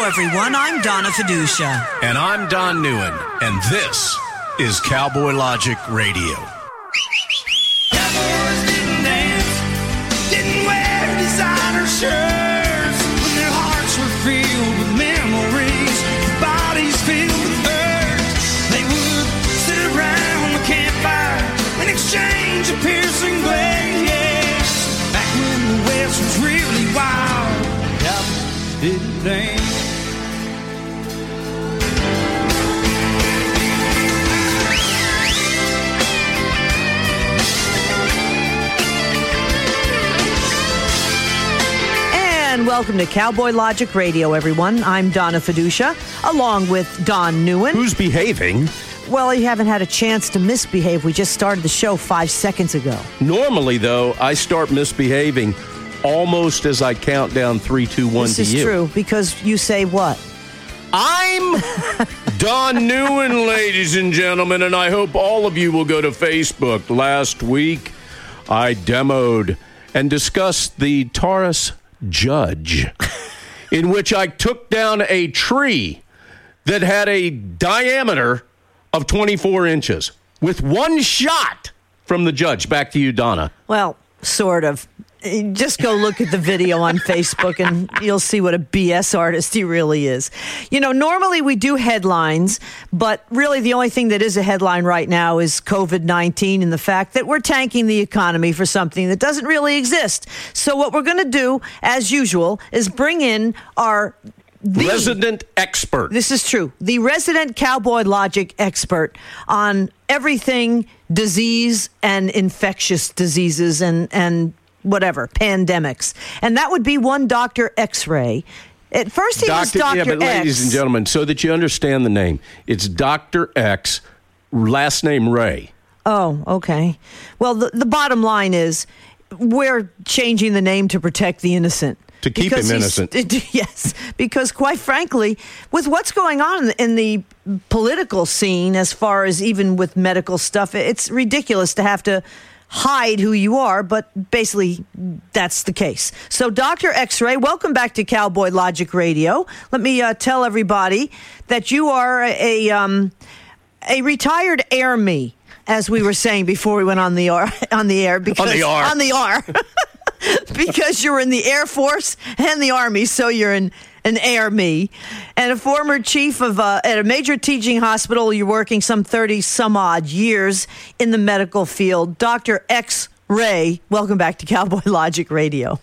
Hello, everyone. I'm Donna Fiducia. And I'm Don Neuen, and this is Cowboy Logic Radio. Welcome to Cowboy Logic Radio, everyone. I'm Donna Fiducia, along with Don Neuen. Who's behaving? Well, you haven't had a chance to misbehave. We just started the show five seconds ago. Normally, though, I start misbehaving almost as I count down three, two, one This to is you. true because you say what? I'm Don Newen, ladies and gentlemen, and I hope all of you will go to Facebook. Last week, I demoed and discussed the Taurus Judge, in which I took down a tree that had a diameter of 24 inches with one shot from the judge. Back to you, Donna. Well, sort of. Just go look at the video on Facebook and you'll see what a BS artist he really is. You know, normally we do headlines, but really the only thing that is a headline right now is COVID 19 and the fact that we're tanking the economy for something that doesn't really exist. So, what we're going to do, as usual, is bring in our. the- Resident expert. this is true. The resident cowboy logic expert on everything disease and infectious diseases and, and whatever, pandemics. And that would be one Dr. X ray. At first, he was Dr. yeah, but ladies and gentlemen, so that you understand the name, it's Dr. X, last name Ray. Oh, okay. Well, the, the bottom line is we're changing the name to protect the innocent. To keep him innocent. Yes, because quite frankly, with what's going on in the political scene, as far as even with medical stuff, it's ridiculous to have to hide who you are, but basically that's the case. So, Dr. X Ray, welcome back to Cowboy Logic Radio. Let me uh, tell everybody that you are a. Um, a retired air me, as we were saying before we went on the air, on the air because the R. on the R. because you were in the Air Force and the Army, so you're in an air me, and a former chief of uh, at a major teaching hospital. You're working some thirty some odd years in the medical field. Doctor X Ray, welcome back to Cowboy Logic Radio.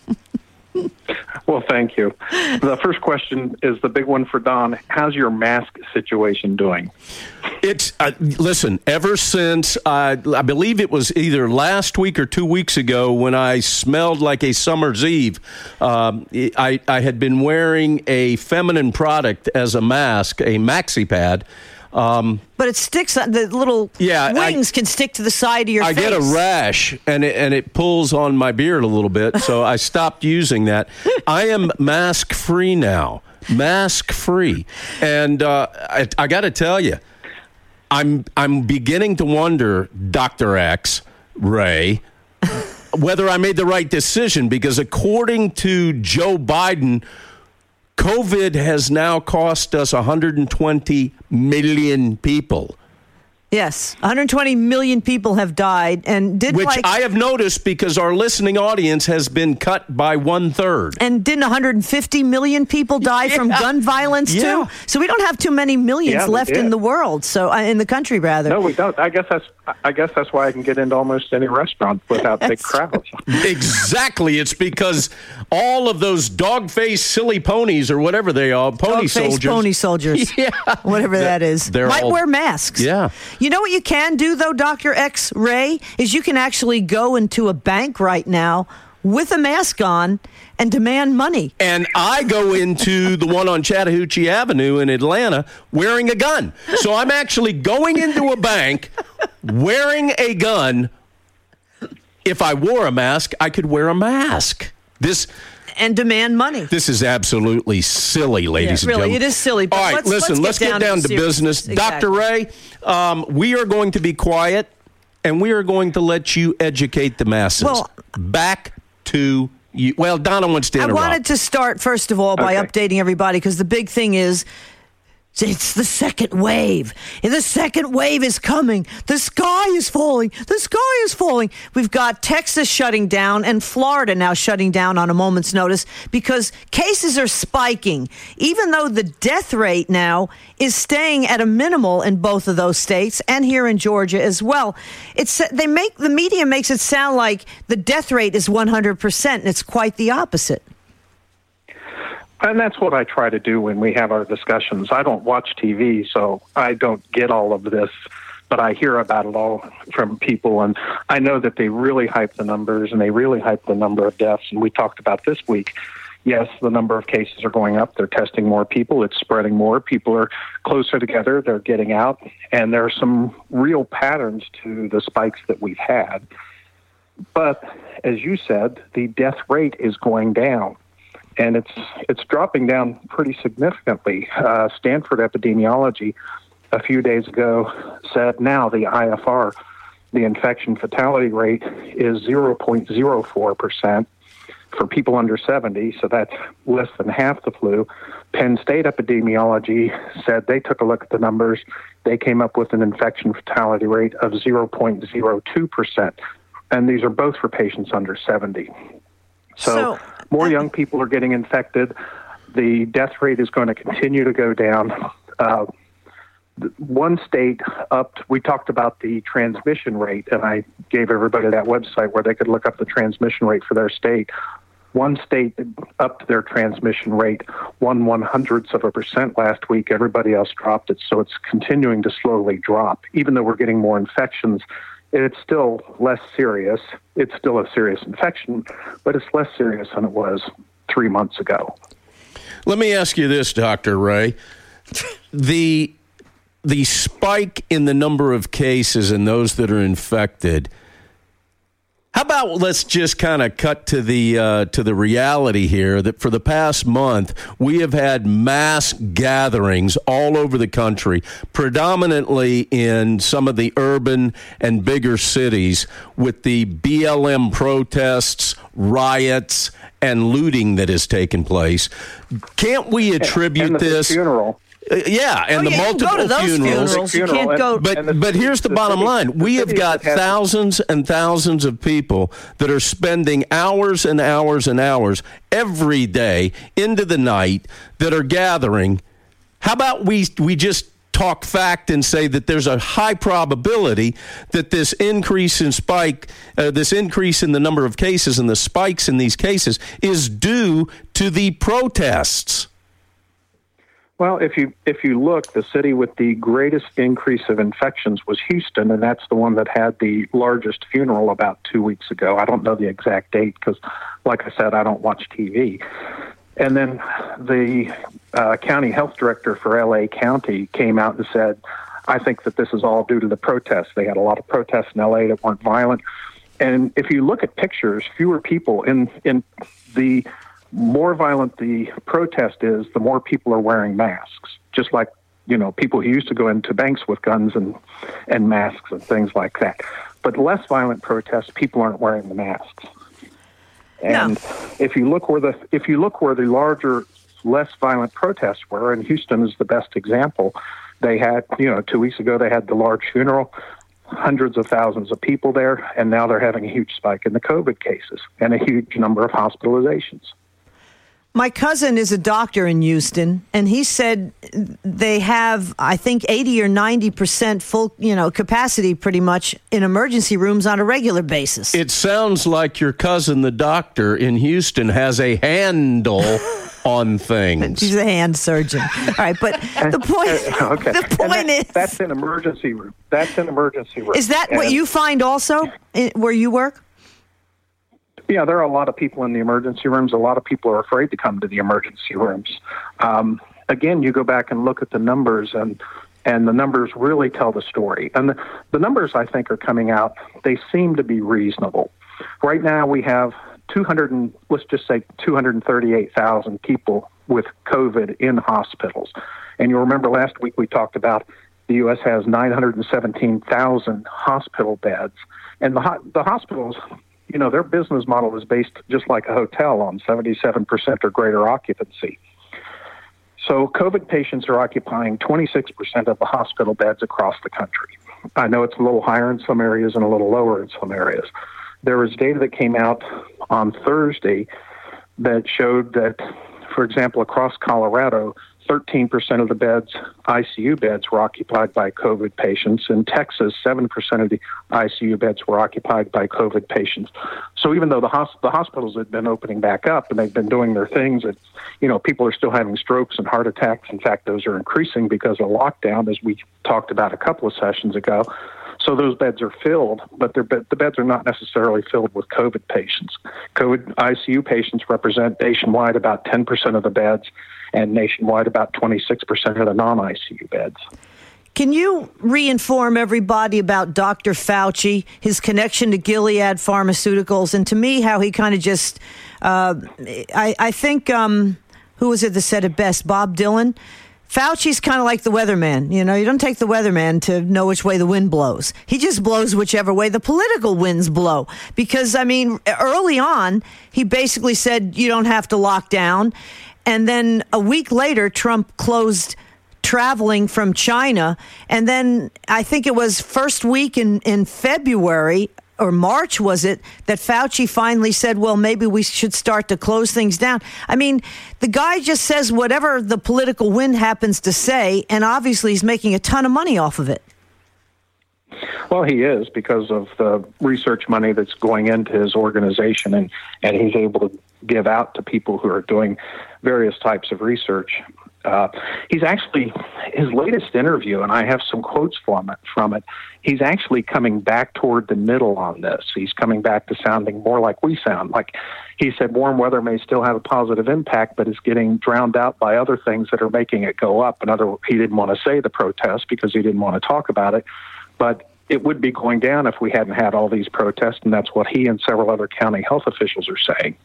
Well, thank you. The first question is the big one for Don. How's your mask situation doing? It's uh, listen. Ever since uh, I believe it was either last week or two weeks ago when I smelled like a summer's eve, um, I, I had been wearing a feminine product as a mask, a maxi pad. Um, But it sticks. The little Yeah, I- wings can stick to the side of your I face. get a rash and it, and it pulls on my beard a little bit, so I stopped using that. I am mask free now, mask free, and uh, I, I got to tell you, I'm I'm beginning to wonder, Doctor X Ray, whether I made the right decision because according to Joe Biden. COVID has now cost us 120 million people. Yes, 120 million people have died, and did which like I have noticed because our listening audience has been cut by one third. and didn't 150 million people die from gun violence Yeah. too? So we don't have too many millions Yeah, left in the world. So uh, in the country rather. No, we don't. I guess that's. I guess that's why I can get into almost any restaurant without big crowds. exactly, it's because all of those dog-faced silly ponies or whatever they are, pony Dog-faced soldiers, pony soldiers, Yeah. whatever that is, they're might all- wear masks. Yeah. You know what you can do though, Doctor X Ray, is you can actually go into a bank right now with a mask on and demand money. And I go into the one on Chattahoochee Avenue in Atlanta wearing a gun. So I'm actually going into a bank wearing a gun. If I wore a mask, I could wear a mask. This and demand money. This is absolutely silly, ladies Yeah, and really, gentlemen. it is silly, but All right, let's- listen, let's get let's down get to down the to business. seriousness. Dr. Ray, um, we are going to be quiet and we are going to let you educate the masses. Well- Back to You, well, Donna wants to interrupt. I wanted to start first of all by Okay. updating everybody because the big thing is it's the second wave. And the second wave is coming. The sky is falling. The sky is falling. We've got Texas shutting down and Florida now shutting down on a moment's notice because cases are spiking. Even though the death rate now is staying at a minimal in both of those states and here in Georgia as well. It's they make the media makes it sound like the death rate is 100% and it's quite the opposite. And that's what I try to do when we have our discussions. I don't watch TV, so I don't get all of this, but I hear about it all from people. And I know that they really hype the numbers and they really hype the number of deaths. And we talked about this week. Yes, the number of cases are going up. They're testing more people. It's spreading more. People are closer together. They're getting out. And there are some real patterns to the spikes that we've had. But as you said, the death rate is going down and it's it's dropping down pretty significantly. Uh, Stanford epidemiology a few days ago said now the IFR, the infection fatality rate is 0.04 percent for people under 70, so that's less than half the flu. Penn State epidemiology said they took a look at the numbers. They came up with an infection fatality rate of 0.02 percent, and these are both for patients under 70. So, So, more young people are getting infected. The death rate is going to continue to go down. Uh, one state upped, we talked about the transmission rate, and I gave everybody that website where they could look up the transmission rate for their state. One state upped their transmission rate one one hundredths of a percent last week. Everybody else dropped it, so it's continuing to slowly drop. Even though we're getting more infections, it's still less serious. It's still a serious infection, but it's less serious than it was three months ago. Let me ask you this, Doctor Ray: the the spike in the number of cases and those that are infected. How about let's just kind of cut to the uh, to the reality here that for the past month we have had mass gatherings all over the country, predominantly in some of the urban and bigger cities, with the BLM protests, riots, and looting that has taken place. Can't we attribute this? funeral. Uh, yeah, and Oh, the yeah, you can go multiple to those funerals. funerals. You Funeral, can't and- go. But the but here's the, the bottom city- line: we have got that thousands and thousands of people that are spending hours and hours and hours every day into the night that are gathering. How about we we just talk fact and say that there's a high probability that this increase in spike, uh, this increase in the number of cases and the spikes in these cases is due to the protests. Well, if you if you look, the city with the greatest increase of infections was Houston, and that's the one that had the largest funeral about two weeks ago. I don't know the exact date because, like I said, I don't watch TV. And then the uh, county health director for LA County came out and said, "I think that this is all due to the protests. They had a lot of protests in LA that weren't violent." And if you look at pictures, fewer people in in the more violent the protest is, the more people are wearing masks. Just like you know, people who used to go into banks with guns and and masks and things like that. But less violent protests, people aren't wearing the masks. And if you look where the if you look where the larger, less violent protests were, and Houston is the best example. They had, you know, two weeks ago they had the large funeral, hundreds of thousands of people there, and now they're having a huge spike in the COVID cases and a huge number of hospitalizations. My cousin is a doctor in Houston, and he said they have, I think, 80 or 90 percent full, you know, capacity pretty much in emergency rooms on a regular basis. It sounds like your cousin, the doctor in Houston, has a handle on things. She's a hand surgeon. All right, but the point, okay. the point that- is, that's an emergency room. That's an emergency room. is that what you find also in, where you work? Yeah, there are a lot of people in the emergency rooms. A lot of people are afraid to come to the emergency rooms. Um, again, you go back and look at the numbers, and and the numbers really tell the story. And the, the numbers I think are coming out. They seem to be reasonable. Right now, we have 200 and let's just say 238,000 people with COVID in hospitals. And you'll remember last week we talked about the U.S. has 917,000 hospital beds, and the the hospitals you know, their business model is based just like a hotel on 77% or greater occupancy. So, COVID patients are occupying 26% of the hospital beds across the country. I know it's a little higher in some areas and a little lower in some areas. There was data that came out on Thursday that showed that, for example, across Colorado, 13% of the beds, ICU beds, were occupied by COVID patients. In Texas, 7% of the ICU beds were occupied by COVID patients. So even though the, hosp- the hospitals had been opening back up and they've been doing their things, you know, people are still having strokes and heart attacks. In fact, those are increasing because of lockdown, as we talked about a couple of sessions ago. So those beds are filled, but the beds are not necessarily filled with COVID patients. COVID ICU patients represent nationwide about 10% of the beds, and nationwide about 26% of the non ICU beds. Can you reinform everybody about Dr. Fauci, his connection to Gilead Pharmaceuticals, and to me, how he kind of just, uh, I, I, think, um, who was it that said it best? Bob Dylan? Fauci's kind of like the weatherman. You know, you don't take the weatherman to know which way the wind blows. He just blows whichever way the political winds blow. Because, I mean, early on, he basically said you don't have to lock down. And then a week later, Trump closed traveling from China. And then I think it was first week in, in February or March, was it, that Fauci finally said, well, maybe we should start to close things down. I mean, the guy just says whatever the political wind happens to say, and obviously he's making a ton of money off of it. Well, he is because of the research money that's going into his organization, and, and he's able to give out to people who are doing various types of research. Uh, he's actually his latest interview, and I have some quotes from it. From it, he's actually coming back toward the middle on this. He's coming back to sounding more like we sound. Like he said, warm weather may still have a positive impact, but it's getting drowned out by other things that are making it go up. Another, he didn't want to say the protest because he didn't want to talk about it, but it would be going down if we hadn't had all these protests, and that's what he and several other county health officials are saying.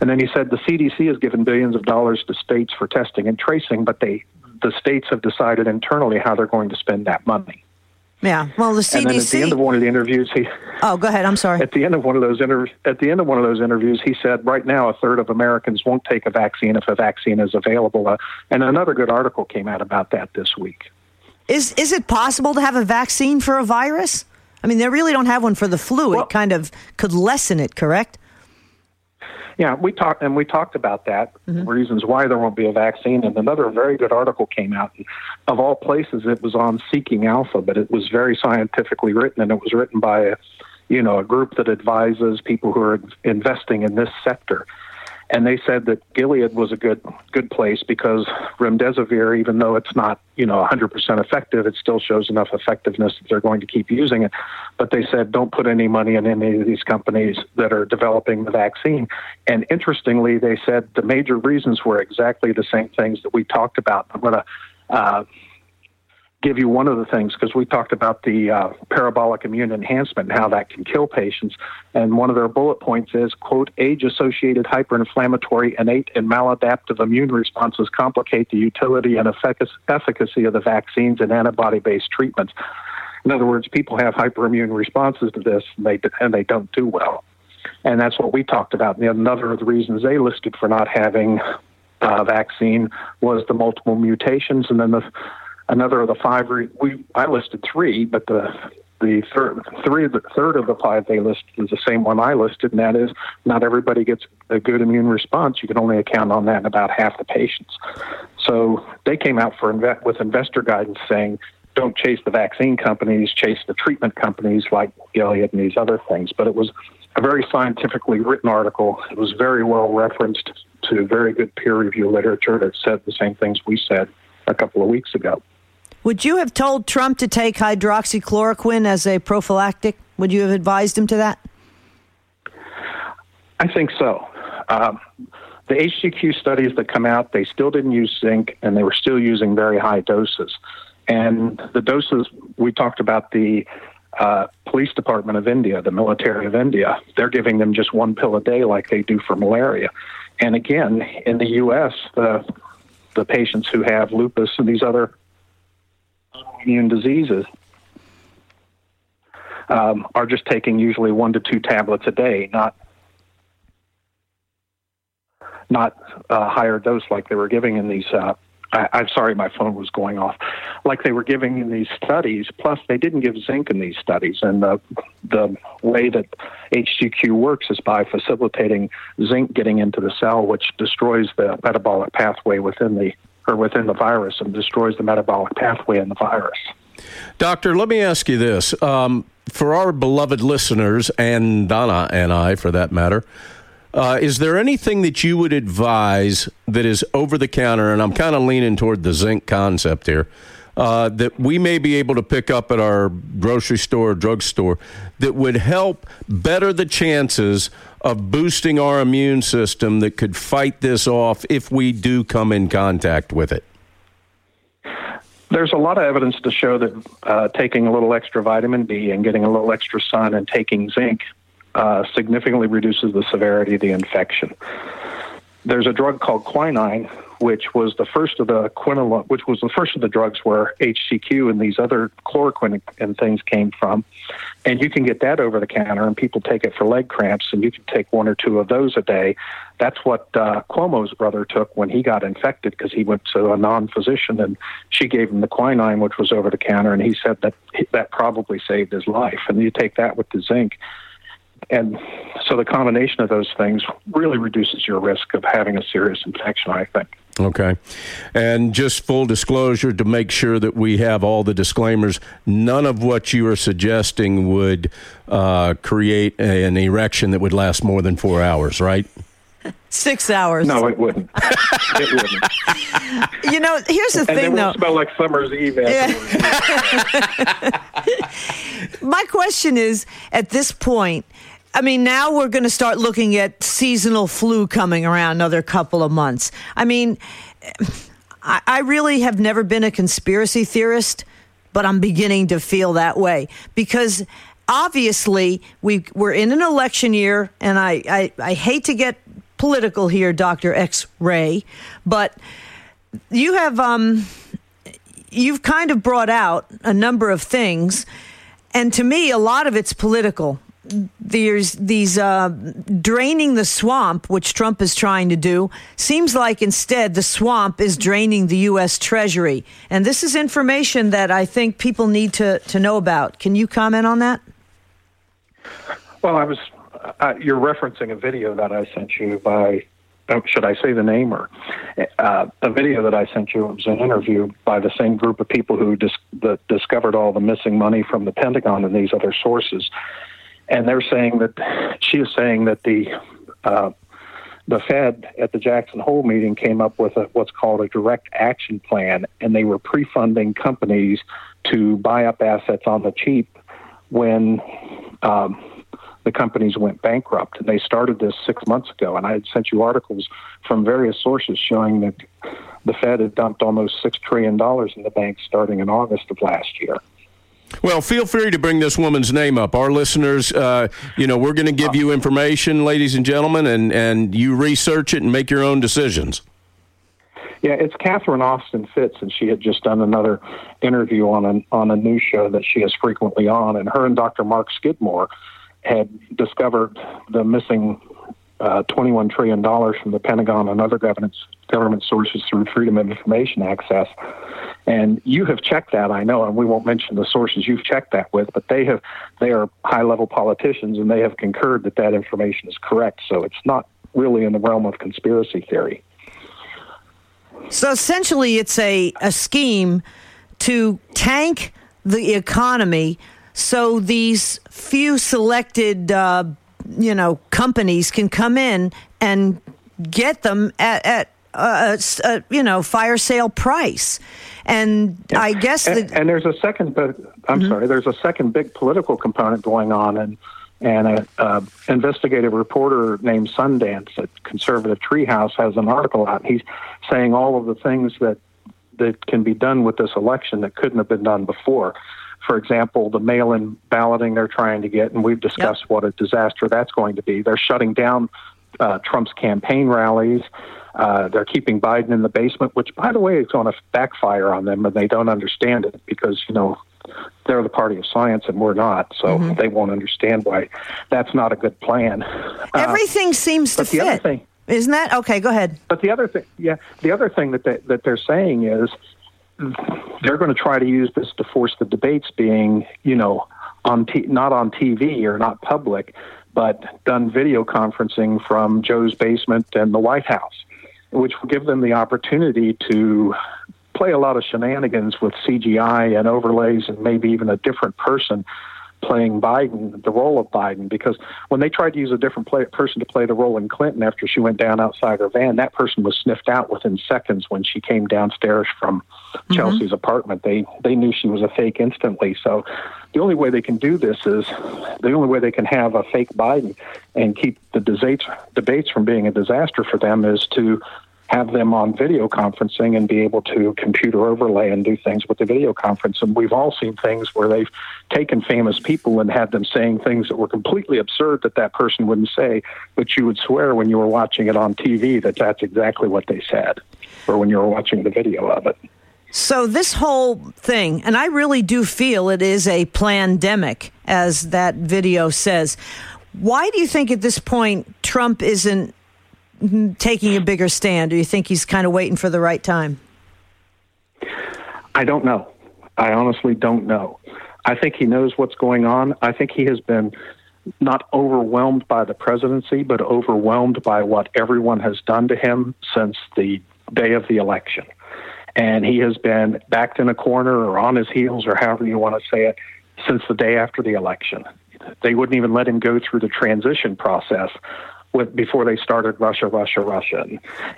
And then he said the CDC has given billions of dollars to states for testing and tracing, but they the states have decided internally how they're going to spend that money. Yeah, well, the CDC. And then at the end of one of the interviews, he. Oh, go ahead. I'm sorry. At the end of one of those interviews, at the end of one of those interviews, he said, "Right now, a third of Americans won't take a vaccine if a vaccine is available." Uh, and another good article came out about that this week. Is is it possible to have a vaccine for a virus? I mean, they really don't have one for the flu. Well, it kind of could lessen it, correct? Yeah, we talked and we talked about that mm-hmm. reasons why there won't be a vaccine. And another very good article came out. Of all places, it was on Seeking Alpha, but it was very scientifically written, and it was written by a, you know, a group that advises people who are investing in this sector and they said that Gilead was a good good place because remdesivir, even though it's not you know 100% effective, it still shows enough effectiveness that they're going to keep using it. But they said don't put any money in any of these companies that are developing the vaccine. And interestingly, they said the major reasons were exactly the same things that we talked about. I'm going to uh, give you one of the things because we talked about the uh, parabolic immune enhancement and how that can kill patients. And one of their bullet points is, quote, age associated hyperinflammatory, innate, and maladaptive immune responses complicate the utility and efficacy of the vaccines and antibody based treatments. In other words, people have hyperimmune responses to this and they, and they don't do well. And that's what we talked about. And another of the reasons they listed for not having uh, vaccine was the multiple mutations, and then the another of the five we I listed three, but the the third three the third of the five they listed is the same one I listed, and that is not everybody gets a good immune response. You can only account on that in about half the patients. So they came out for with investor guidance saying don't chase the vaccine companies, chase the treatment companies like Gilead and these other things. But it was a very scientifically written article. It was very well referenced to very good peer review literature that said the same things we said a couple of weeks ago. Would you have told Trump to take hydroxychloroquine as a prophylactic? Would you have advised him to that? I think so. Um, the HCQ studies that come out, they still didn't use zinc, and they were still using very high doses. And the doses we talked about the uh, police department of India, the military of India, they're giving them just one pill a day, like they do for malaria. And again, in the U.S., the the patients who have lupus and these other autoimmune diseases. um, are just taking usually one to two tablets a day, not not uh, higher dose like they were giving in these. Uh, I, I'm sorry, my phone was going off. Like they were giving in these studies. Plus, they didn't give zinc in these studies, and the the way that HCQ works is by facilitating zinc getting into the cell, which destroys the metabolic pathway within the or within the virus and destroys the metabolic pathway in the virus. Doctor, let me ask you this. Um, for our beloved listeners, and Donna and I, for that matter, uh, is there anything that you would advise that is over the counter? And I'm kind of leaning toward the zinc concept here. Uh, that we may be able to pick up at our grocery store or drugstore that would help better the chances of boosting our immune system that could fight this off if we do come in contact with it? There's a lot of evidence to show that uh, taking a little extra vitamin D and getting a little extra sun and taking zinc uh, significantly reduces the severity of the infection. There's a drug called quinine, which was the first of the quinolone, which was the first of the drugs where HCQ and these other chloroquine and things came from. And you can get that over the counter, and people take it for leg cramps, and you can take one or two of those a day. That's what uh, Cuomo's brother took when he got infected because he went to a non-physician, and she gave him the quinine, which was over the counter, and he said that that probably saved his life. And you take that with the zinc and so the combination of those things really reduces your risk of having a serious infection, I think. Okay. And just full disclosure to make sure that we have all the disclaimers, none of what you are suggesting would uh, create a, an erection that would last more than four hours, right? Six hours. No, it wouldn't. it wouldn't. You know, here's the and thing, it though. won't smell like summer's eve. Yeah. My question is at this point, I mean, now we're going to start looking at seasonal flu coming around another couple of months. I mean, I, I really have never been a conspiracy theorist, but I'm beginning to feel that way because obviously we we're in an election year, and I, I, I hate to get political here, Doctor X Ray, but you have um, you've kind of brought out a number of things, and to me, a lot of it's political. There's these uh, draining the swamp, which Trump is trying to do. Seems like instead the swamp is draining the U.S. Treasury, and this is information that I think people need to to know about. Can you comment on that? Well, I was. Uh, you're referencing a video that I sent you by. oh, Should I say the name or uh, a video that I sent you? It was an interview by the same group of people who dis- discovered all the missing money from the Pentagon and these other sources, and they're saying that she is saying that the uh, the Fed at the Jackson Hole meeting came up with a, what's called a direct action plan, and they were pre-funding companies to buy up assets on the cheap when um, the companies went bankrupt. And they started this six months ago, and I had sent you articles from various sources showing that the Fed had dumped almost six trillion dollars in the banks starting in August of last year. Well, feel free to bring this woman's name up. Our listeners, uh, you know, we're going to give you information, ladies and gentlemen, and, and you research it and make your own decisions. Yeah, it's Catherine Austin Fitts, and she had just done another interview on a on a news show that she is frequently on, and her and Dr. Mark Skidmore had discovered the missing uh, $21 trillion from the Pentagon and other government sources through Freedom of Information Access. And you have checked that, I know, and we won't mention the sources you've checked that with, but they have they are high level politicians, and they have concurred that that information is correct. So it's not really in the realm of conspiracy theory. So essentially, it's a, a scheme to tank the economy so these few selected, uh, you know, companies can come in and get them at, at uh, uh, you know, fire sale price. And Yeah. I guess and, that and there's a second, but I'm sorry, there's a second big political component going on, and and a uh, investigative reporter named Sundance at Conservative Treehouse has an article out. He's saying all of the things that that can be done with this election that couldn't have been done before. For example, the mail-in balloting they're trying to get, and we've discussed what a disaster that's going to be. They're shutting down uh, Trump's campaign rallies. Uh, they're keeping Biden in the basement, which, by the way, is going to backfire on them, and they don't understand it because you know they're the party of science and we're not, so Mm-hmm. they won't understand why that's not a good plan. Uh, Everything seems to but the other fit. thing- Isn't that? Okay, go ahead. But the other thing, yeah, the other thing that they, that they're saying is they're going to try to use this to force the debates being, you know, on t- not on TV or not public, but done video conferencing from Joe's basement and the White House, which will give them the opportunity to play a lot of shenanigans with CGI and overlays and maybe even a different person playing Biden, the role of Biden, because when they tried to use a different play, person to play the role in Clinton after she went down outside her van, that person was sniffed out within seconds when she came downstairs from mm-hmm. Chelsea's apartment. They they knew she was a fake instantly. So the only way they can do this is the only way they can have a fake Biden and keep the debates debates from being a disaster for them is to have them on video conferencing and be able to computer overlay and do things with the video conference. And we've all seen things where they've taken famous people and had them saying things that were completely absurd that that person wouldn't say, but you would swear when you were watching it on TV that that's exactly what they said, or when you were watching the video of it. So this whole thing, and I really do feel it is a pandemic, as that video says. Why do you think at this point Trump isn't taking a bigger stand? Do you think he's kind of waiting for the right time? I don't know. I honestly don't know. I think he knows what's going on. I think he has been not overwhelmed by the presidency, but overwhelmed by what everyone has done to him since the day of the election. And he has been backed in a corner or on his heels, or however you want to say it, since the day after the election. They wouldn't even let him go through the transition process with, before they started Russia, Russia, Russia.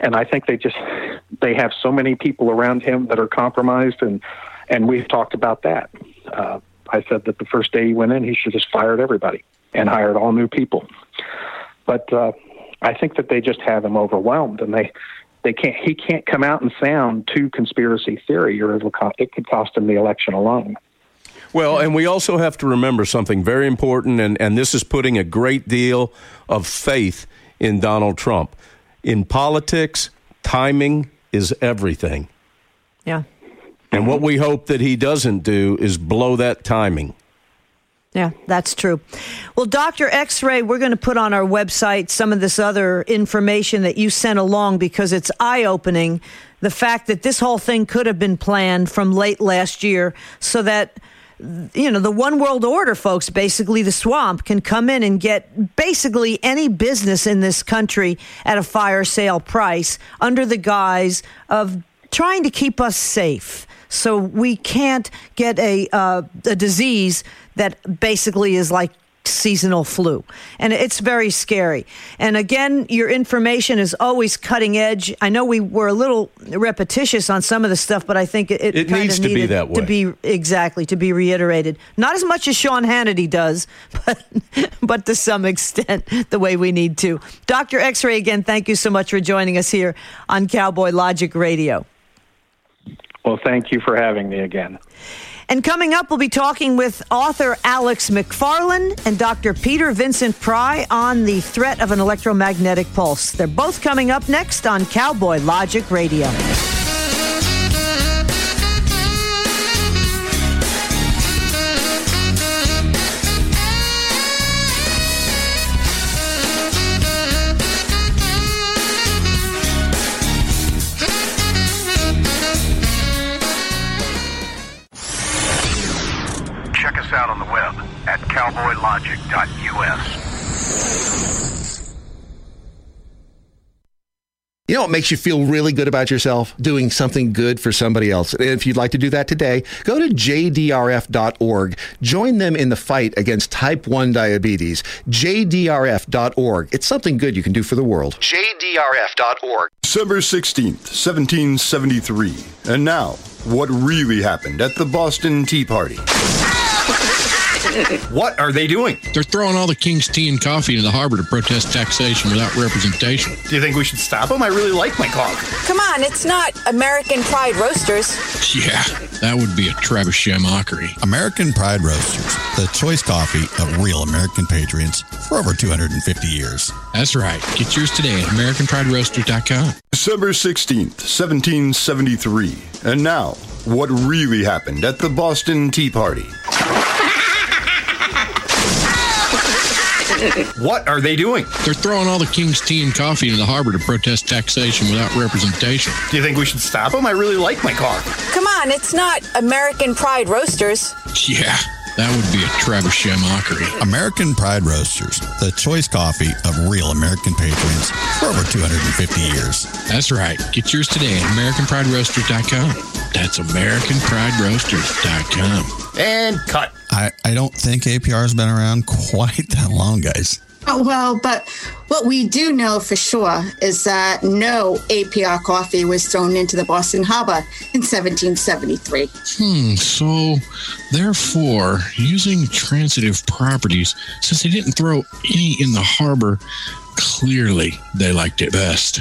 And, I think they just they have so many people around him that are compromised, and and we've talked about that. Uh, I said that the first day he went in, he should just fired everybody and hired all new people. But uh, I think that they just have him overwhelmed, and they they can't. He can't come out and sound too conspiracy theory, or it could cost him the election alone. Well, and we also have to remember something very important, and, and this is putting a great deal of faith in Donald Trump. In politics, timing is everything. Yeah. And what we hope that he doesn't do is blow that timing. Yeah, that's true. Well, Dr. X ray, we're going to put on our website some of this other information that you sent along because it's eye opening. The fact that this whole thing could have been planned from late last year so that, you know, the one world order folks, basically the swamp, can come in and get basically any business in this country at a fire sale price under the guise of trying to keep us safe. So we can't get a uh, a disease that basically is like seasonal flu. And it's very scary. And again your information is always cutting edge. I know we were a little repetitious on some of the stuff but i think it, It kind needs to be that way. to be exactly to be reiterated. Not as much as sean hannity does but but to some extent the way we need to. Dr x-ray again thank you so much for joining us here on cowboy logic radio. Well, thank you for having me again. And coming up, we'll be talking with author Alex McFarland and Dr. Peter Vincent Pry on the threat of an electromagnetic pulse. They're both coming up next on Cowboy Logic Radio. cowboylogic.us. You know what makes you feel really good about yourself? Doing something good for somebody else. And if you'd like to do that today, go to jdrf.org. Join them in the fight against type 1 diabetes. jdrf.org. It's something good you can do for the world. jdrf.org. December 16th, 1773. And now, what really happened at the Boston Tea Party. What are they doing? They're throwing all the king's tea and coffee into the harbor to protest taxation without representation. Do you think we should stop them? I really like my coffee. Come on, it's not American Pride Roasters. Yeah, that would be a trebuchet mockery. American Pride Roasters, the choice coffee of real American patriots for over 250 years. That's right. Get yours today at AmericanPrideRoasters.com. December 16th, 1773. And now, what really happened at the Boston Tea Party? What are they doing? They're throwing all the king's tea and coffee into the harbor to protest taxation without representation. Do you think we should stop them? I really like my coffee. Come on, it's not American Pride Roasters. Yeah, that would be a trebuchet mockery. American Pride Roasters, the choice coffee of real American patriots for over 250 years. That's right. Get yours today at AmericanPrideRoasters.com. That's AmericanPrideRoasters.com. And cut. I, I don't think APR has been around quite that long, guys. Oh, well, but what we do know for sure is that no APR coffee was thrown into the Boston Harbor in 1773. Hmm, so therefore, using transitive properties, since they didn't throw any in the harbor, clearly they liked it best.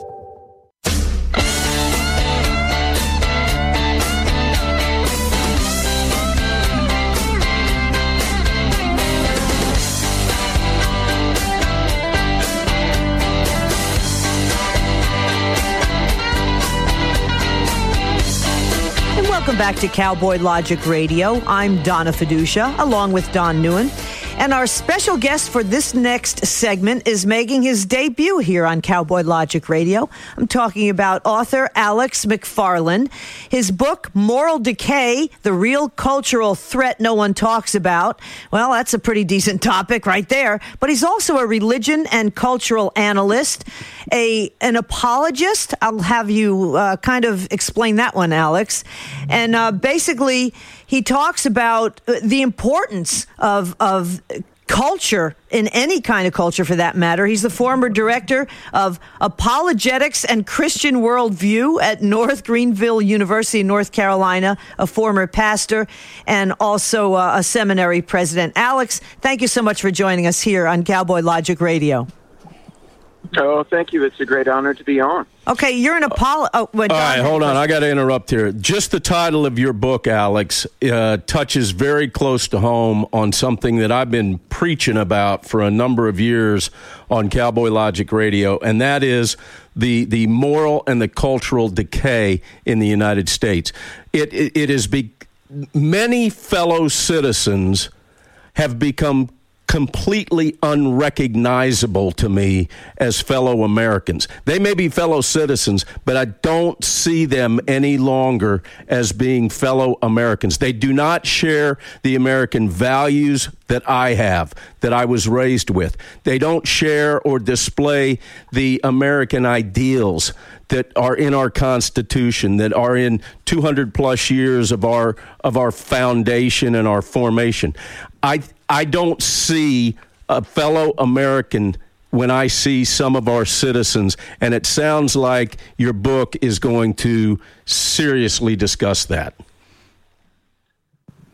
Welcome back to Cowboy Logic Radio. I'm Donna Fiducia, along with Don Newen. And our special guest for this next segment is making his debut here on Cowboy Logic Radio. I'm talking about author Alex McFarland. His book, Moral Decay The Real Cultural Threat No One Talks About. Well, that's a pretty decent topic right there. But he's also a religion and cultural analyst, a an apologist. I'll have you uh, kind of explain that one, Alex. And uh, basically, he talks about uh, the importance of of culture in any kind of culture for that matter. He's the former director of apologetics and Christian worldview at North Greenville University in North Carolina, a former pastor and also uh, a seminary president. Alex, thank you so much for joining us here on Cowboy Logic Radio. Oh, thank you. It's a great honor to be on. Okay, you're an Apollo. Oh, well, All Don hold on. I got to interrupt here. Just the title of your book, Alex, uh, touches very close to home on something that I've been preaching about for a number of years on Cowboy Logic Radio, and that is the the moral and the cultural decay in the United States. It it, it is be, many fellow citizens have become completely unrecognizable to me as fellow Americans. They may be fellow citizens, but I don't see them any longer as being fellow Americans. They do not share the American values that I have, that I was raised with. They don't share or display the American ideals that are in our Constitution, that are in 200 plus years of our of our foundation and our formation. I I don't see a fellow American when I see some of our citizens, and it sounds like your book is going to seriously discuss that.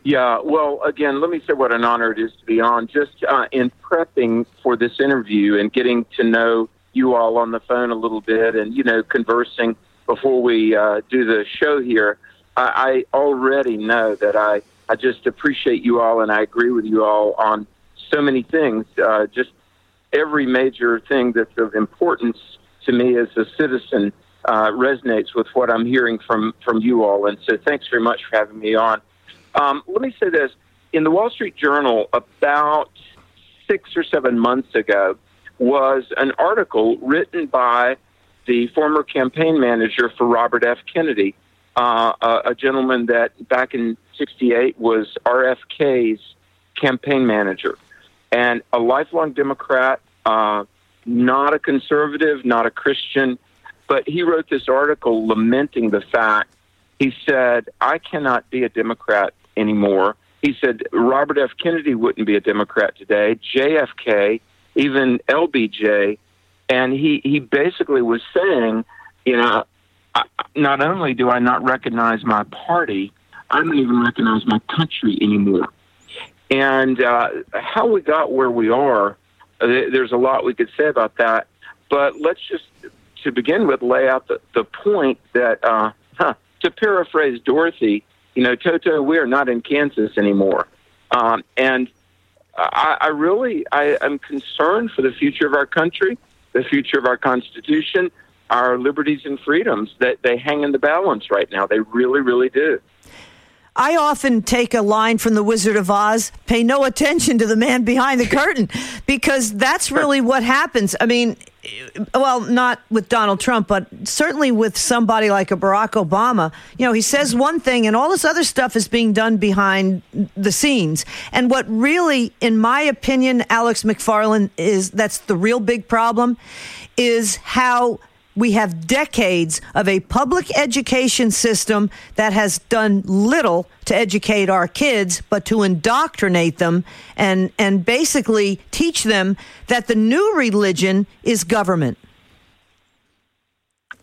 Yeah, well, again, let me say what an honor it is to be on. Just uh, in prepping for this interview and getting to know you all on the phone a little bit and, you know, conversing before we uh, do the show here, I, I already know that I, I just appreciate you all and I agree with you all on so many things. Uh, just every major thing that's of importance to me as a citizen uh, resonates with what I'm hearing from, from you all. And so thanks very much for having me on. Um, let me say this. In the Wall Street Journal, about six or seven months ago, was an article written by the former campaign manager for Robert F. Kennedy, uh, a, a gentleman that back in 68 was RFK's campaign manager and a lifelong Democrat, uh, not a conservative, not a Christian, but he wrote this article lamenting the fact. He said, I cannot be a Democrat anymore. He said Robert F. Kennedy wouldn't be a Democrat today, JFK, even LBJ. And he, he basically was saying, you know, I, not only do I not recognize my party, I don't even recognize my country anymore. And uh, how we got where we are, uh, there's a lot we could say about that. But let's just, to begin with, lay out the, the point that, uh, huh, to paraphrase Dorothy, you know, Toto, we are not in Kansas anymore. Um, and I, I really, I am concerned for the future of our country, the future of our Constitution, our liberties and freedoms. That they hang in the balance right now. They really, really do. I often take a line from The Wizard of Oz pay no attention to the man behind the curtain because that's really what happens. I mean, well, not with Donald Trump, but certainly with somebody like a Barack Obama. You know, he says one thing and all this other stuff is being done behind the scenes. And what really, in my opinion, Alex McFarland, is that's the real big problem is how we have decades of a public education system that has done little to educate our kids, but to indoctrinate them and, and basically teach them that the new religion is government.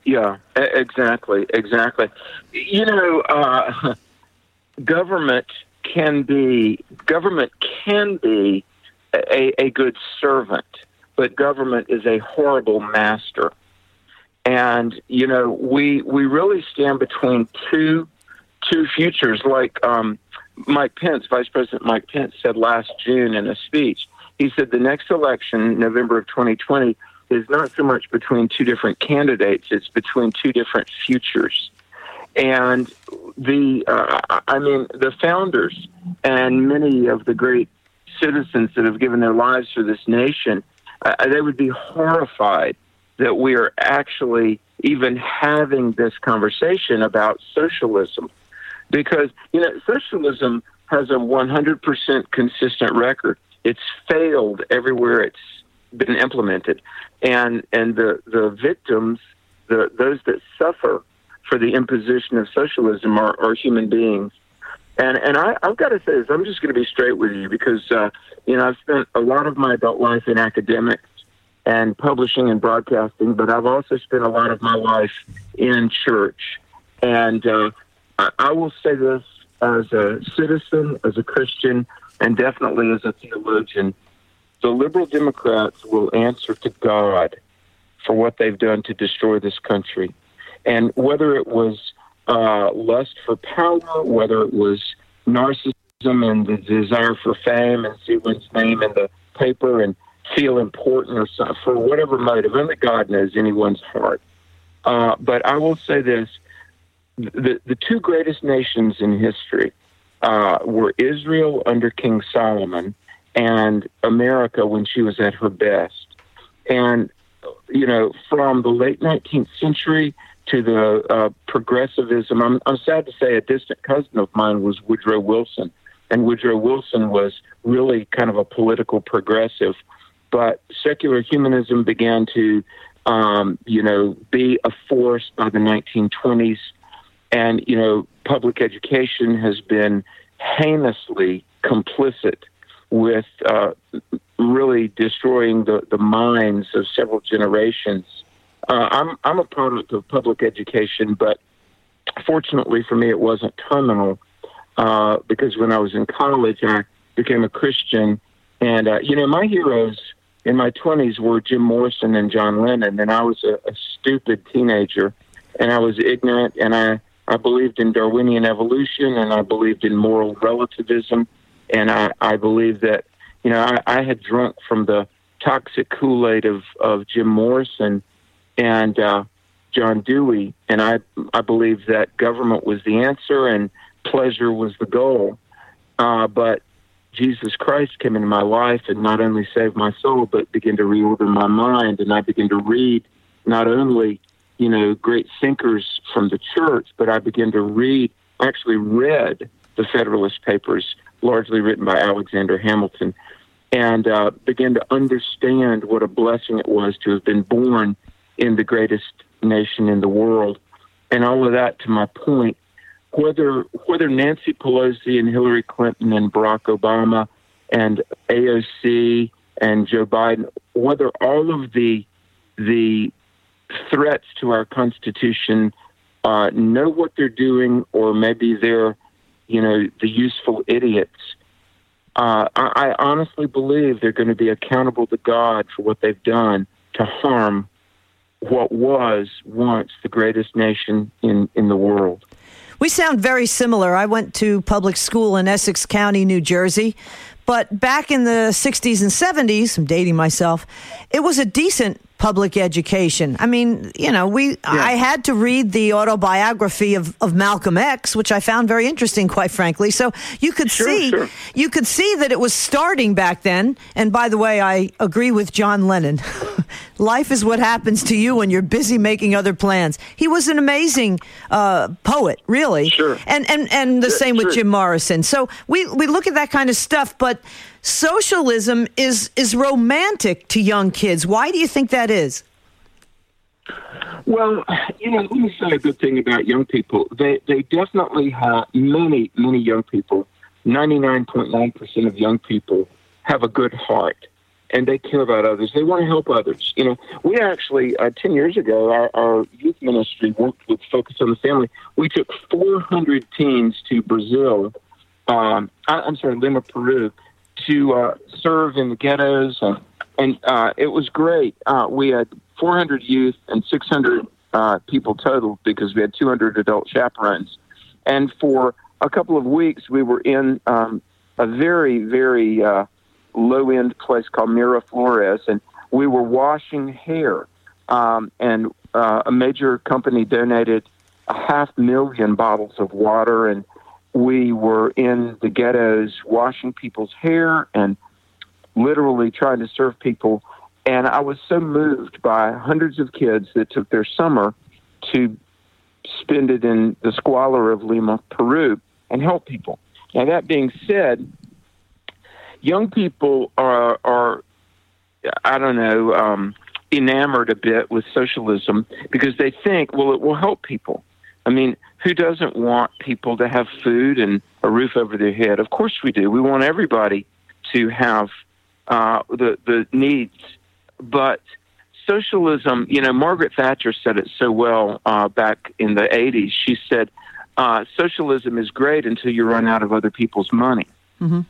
Yeah, exactly, exactly. You know, uh, government can be government can be a, a good servant, but government is a horrible master. And you know, we we really stand between two two futures, like um, Mike Pence, Vice President Mike Pence said last June in a speech. He said the next election, November of 2020, is not so much between two different candidates; it's between two different futures. And the, uh, I mean, the founders and many of the great citizens that have given their lives for this nation, uh, they would be horrified that we are actually even having this conversation about socialism. Because, you know, socialism has a 100% consistent record. It's failed everywhere it's been implemented. And, and the, the victims, the, those that suffer for the imposition of socialism are, are human beings. And, and I, I've got to say this, I'm just going to be straight with you because, uh, you know, I've spent a lot of my adult life in academics and publishing and broadcasting, but I've also spent a lot of my life in church. And uh, I, I will say this as a citizen, as a Christian, and definitely as a theologian the liberal Democrats will answer to God for what they've done to destroy this country. And whether it was uh, lust for power, whether it was narcissism and the desire for fame and see one's name in the paper and feel important or something, for whatever motive. Only God knows anyone's heart. Uh, but I will say this the, the two greatest nations in history uh, were Israel under King Solomon and America when she was at her best. And, you know, from the late 19th century to the uh, progressivism, I'm, I'm sad to say a distant cousin of mine was Woodrow Wilson. And Woodrow Wilson was really kind of a political progressive but secular humanism began to, um, you know, be a force by the 1920s. And, you know, public education has been heinously complicit with uh, really destroying the, the minds of several generations. Uh, I'm, I'm a product of public education, but fortunately for me, it wasn't terminal. uh, because when I was in college, I became a Christian. And, uh, you know, my heroes in my 20s were Jim Morrison and John Lennon. And I was a, a stupid teenager and I was ignorant and I, I believed in Darwinian evolution and I believed in moral relativism. And I, I believed that, you know, I, I had drunk from the toxic Kool Aid of, of Jim Morrison and uh, John Dewey. And I, I believed that government was the answer and pleasure was the goal. Uh, but Jesus Christ came into my life and not only saved my soul, but began to reorder my mind. And I began to read not only, you know, great thinkers from the church, but I began to read, actually read the Federalist Papers, largely written by Alexander Hamilton, and uh, began to understand what a blessing it was to have been born in the greatest nation in the world. And all of that, to my point, whether whether Nancy Pelosi and Hillary Clinton and Barack Obama and AOC and Joe Biden, whether all of the the threats to our Constitution uh, know what they're doing, or maybe they're, you know, the useful idiots. Uh, I, I honestly believe they're going to be accountable to God for what they've done to harm what was once the greatest nation in, in the world. We sound very similar. I went to public school in Essex County, New Jersey. But back in the 60s and 70s, I'm dating myself, it was a decent public education. I mean, you know, we yeah. I had to read the autobiography of, of Malcolm X, which I found very interesting, quite frankly. So you could sure, see sure. you could see that it was starting back then. And by the way, I agree with John Lennon. Life is what happens to you when you're busy making other plans. He was an amazing uh, poet, really. Sure. And and and the Yeah, same with. Jim Morrison. So we we look at that kind of stuff, but socialism is is romantic to young kids. Why do you think that is? Well, you know, let me say a good thing about young people. They they definitely have many many young people. Ninety nine point nine percent of young people have a good heart, and they care about others. They want to help others. You know, we actually uh, ten years ago, our, our youth ministry worked with Focus on the Family. We took four hundred teens to Brazil. Um, I, I'm sorry, Lima, Peru, to uh, serve in the ghettos, and and uh, it was great. Uh, we had 400 youth and 600 uh, people total because we had 200 adult chaperones. And for a couple of weeks, we were in um, a very, very uh, low end place called Miraflores, and we were washing hair. Um, and uh, a major company donated a half million bottles of water, and we were in the ghettos washing people's hair and literally trying to serve people. And I was so moved by hundreds of kids that took their summer to spend it in the squalor of Lima, Peru, and help people. Now, that being said, young people are, are I don't know, um, enamored a bit with socialism because they think, well, it will help people. I mean, who doesn't want people to have food and a roof over their head? Of course we do. We want everybody to have uh, the the needs, but socialism. You know, Margaret Thatcher said it so well uh, back in the '80s. She said, uh, "Socialism is great until you run out of other people's money." Mm-hmm.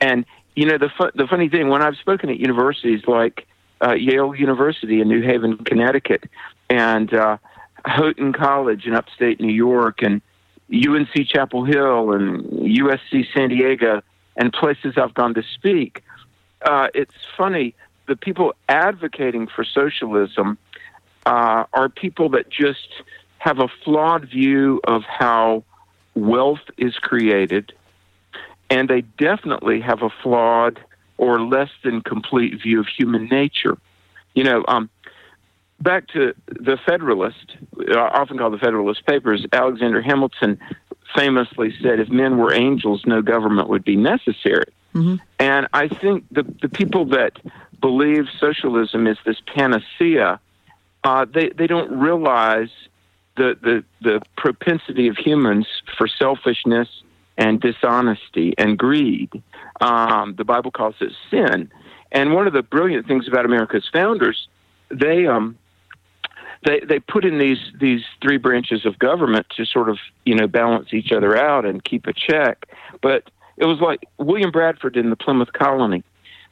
And you know, the fu- the funny thing when I've spoken at universities like uh, Yale University in New Haven, Connecticut, and uh, Houghton College in upstate New York, and UNC Chapel Hill, and USC San Diego, and places I've gone to speak. Uh, it's funny. The people advocating for socialism uh, are people that just have a flawed view of how wealth is created, and they definitely have a flawed or less than complete view of human nature. You know, um, back to the Federalist, uh, often called the Federalist Papers, Alexander Hamilton famously said, if men were angels, no government would be necessary. Mm-hmm. And I think the, the people that believe socialism is this panacea, uh, they, they don't realize the, the, the propensity of humans for selfishness and dishonesty and greed. Um, the Bible calls it sin. And one of the brilliant things about America's founders, they um, they they put in these these three branches of government to sort of you know balance each other out and keep a check. But it was like William Bradford in the Plymouth Colony.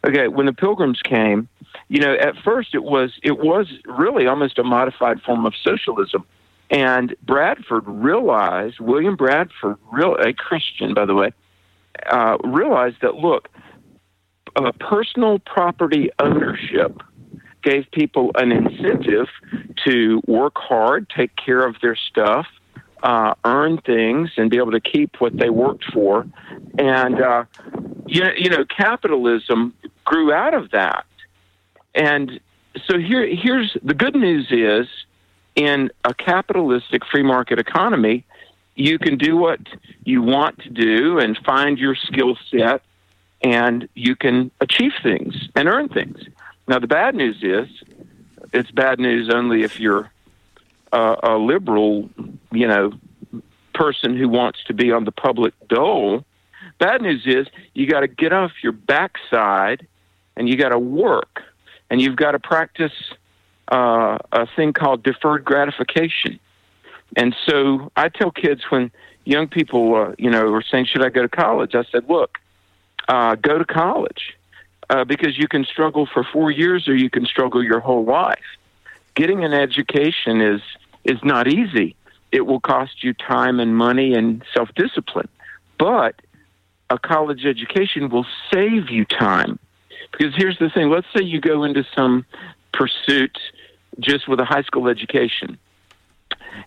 Okay, when the Pilgrims came, you know, at first it was it was really almost a modified form of socialism. And Bradford realized, William Bradford, real a Christian by the way, uh, realized that look, uh, personal property ownership gave people an incentive to work hard, take care of their stuff, uh, earn things, and be able to keep what they worked for. And uh, you you know, capitalism grew out of that. And so here, here's the good news: is in a capitalistic free market economy, you can do what you want to do and find your skill set, and you can achieve things and earn things. Now, the bad news is it's bad news only if you're a, a liberal, you know, person who wants to be on the public dole. Bad news is you got to get off your backside and you got to work and you've got to practice uh, a thing called deferred gratification. And so I tell kids when young people, uh, you know, are saying, "Should I go to college?" I said, "Look, uh, go to college uh, because you can struggle for four years or you can struggle your whole life. Getting an education is is not easy. It will cost you time and money and self discipline, but a college education will save you time. Because here's the thing: let's say you go into some pursuit just with a high school education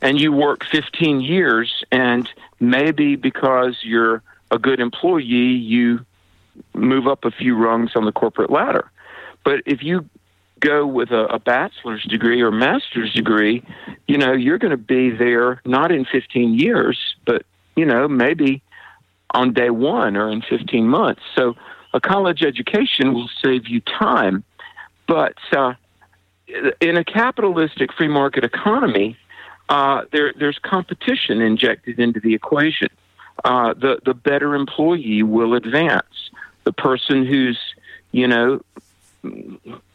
and you work 15 years and maybe because you're a good employee you move up a few rungs on the corporate ladder but if you go with a, a bachelor's degree or master's degree you know you're going to be there not in 15 years but you know maybe on day one or in 15 months so a college education will save you time but uh, in a capitalistic free market economy, uh, there, there's competition injected into the equation. Uh, the the better employee will advance. The person who's you know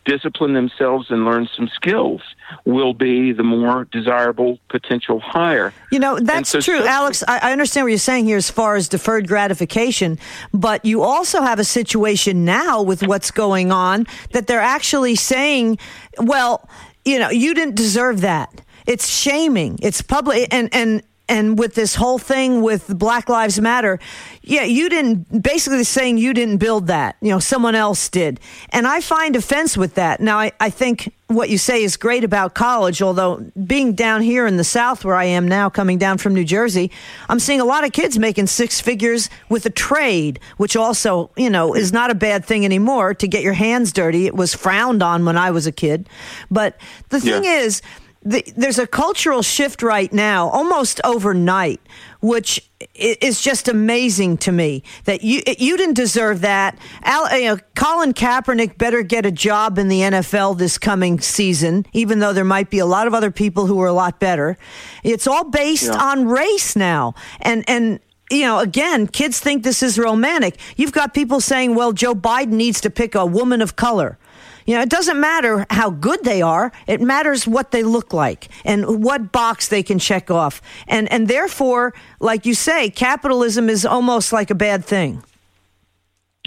discipline themselves and learn some skills will be the more desirable potential hire. You know, that's so true, Alex. I, I, understand what you're saying here as far as deferred gratification, but you also have a situation now with what's going on that they're actually saying, well, you know, you didn't deserve that. It's shaming. It's public and and and with this whole thing with Black Lives Matter, yeah, you didn't basically saying you didn't build that. You know, someone else did. And I find offense with that. Now, I, I think what you say is great about college, although being down here in the South where I am now, coming down from New Jersey, I'm seeing a lot of kids making six figures with a trade, which also, you know, is not a bad thing anymore to get your hands dirty. It was frowned on when I was a kid. But the thing yeah. is, the, there's a cultural shift right now, almost overnight, which is just amazing to me that you you didn't deserve that. Al, you know, Colin Kaepernick better get a job in the NFL this coming season, even though there might be a lot of other people who are a lot better. It's all based yeah. on race now, and and you know, again, kids think this is romantic. You've got people saying, well, Joe Biden needs to pick a woman of color. You know, it doesn't matter how good they are. It matters what they look like and what box they can check off. And and therefore, like you say, capitalism is almost like a bad thing.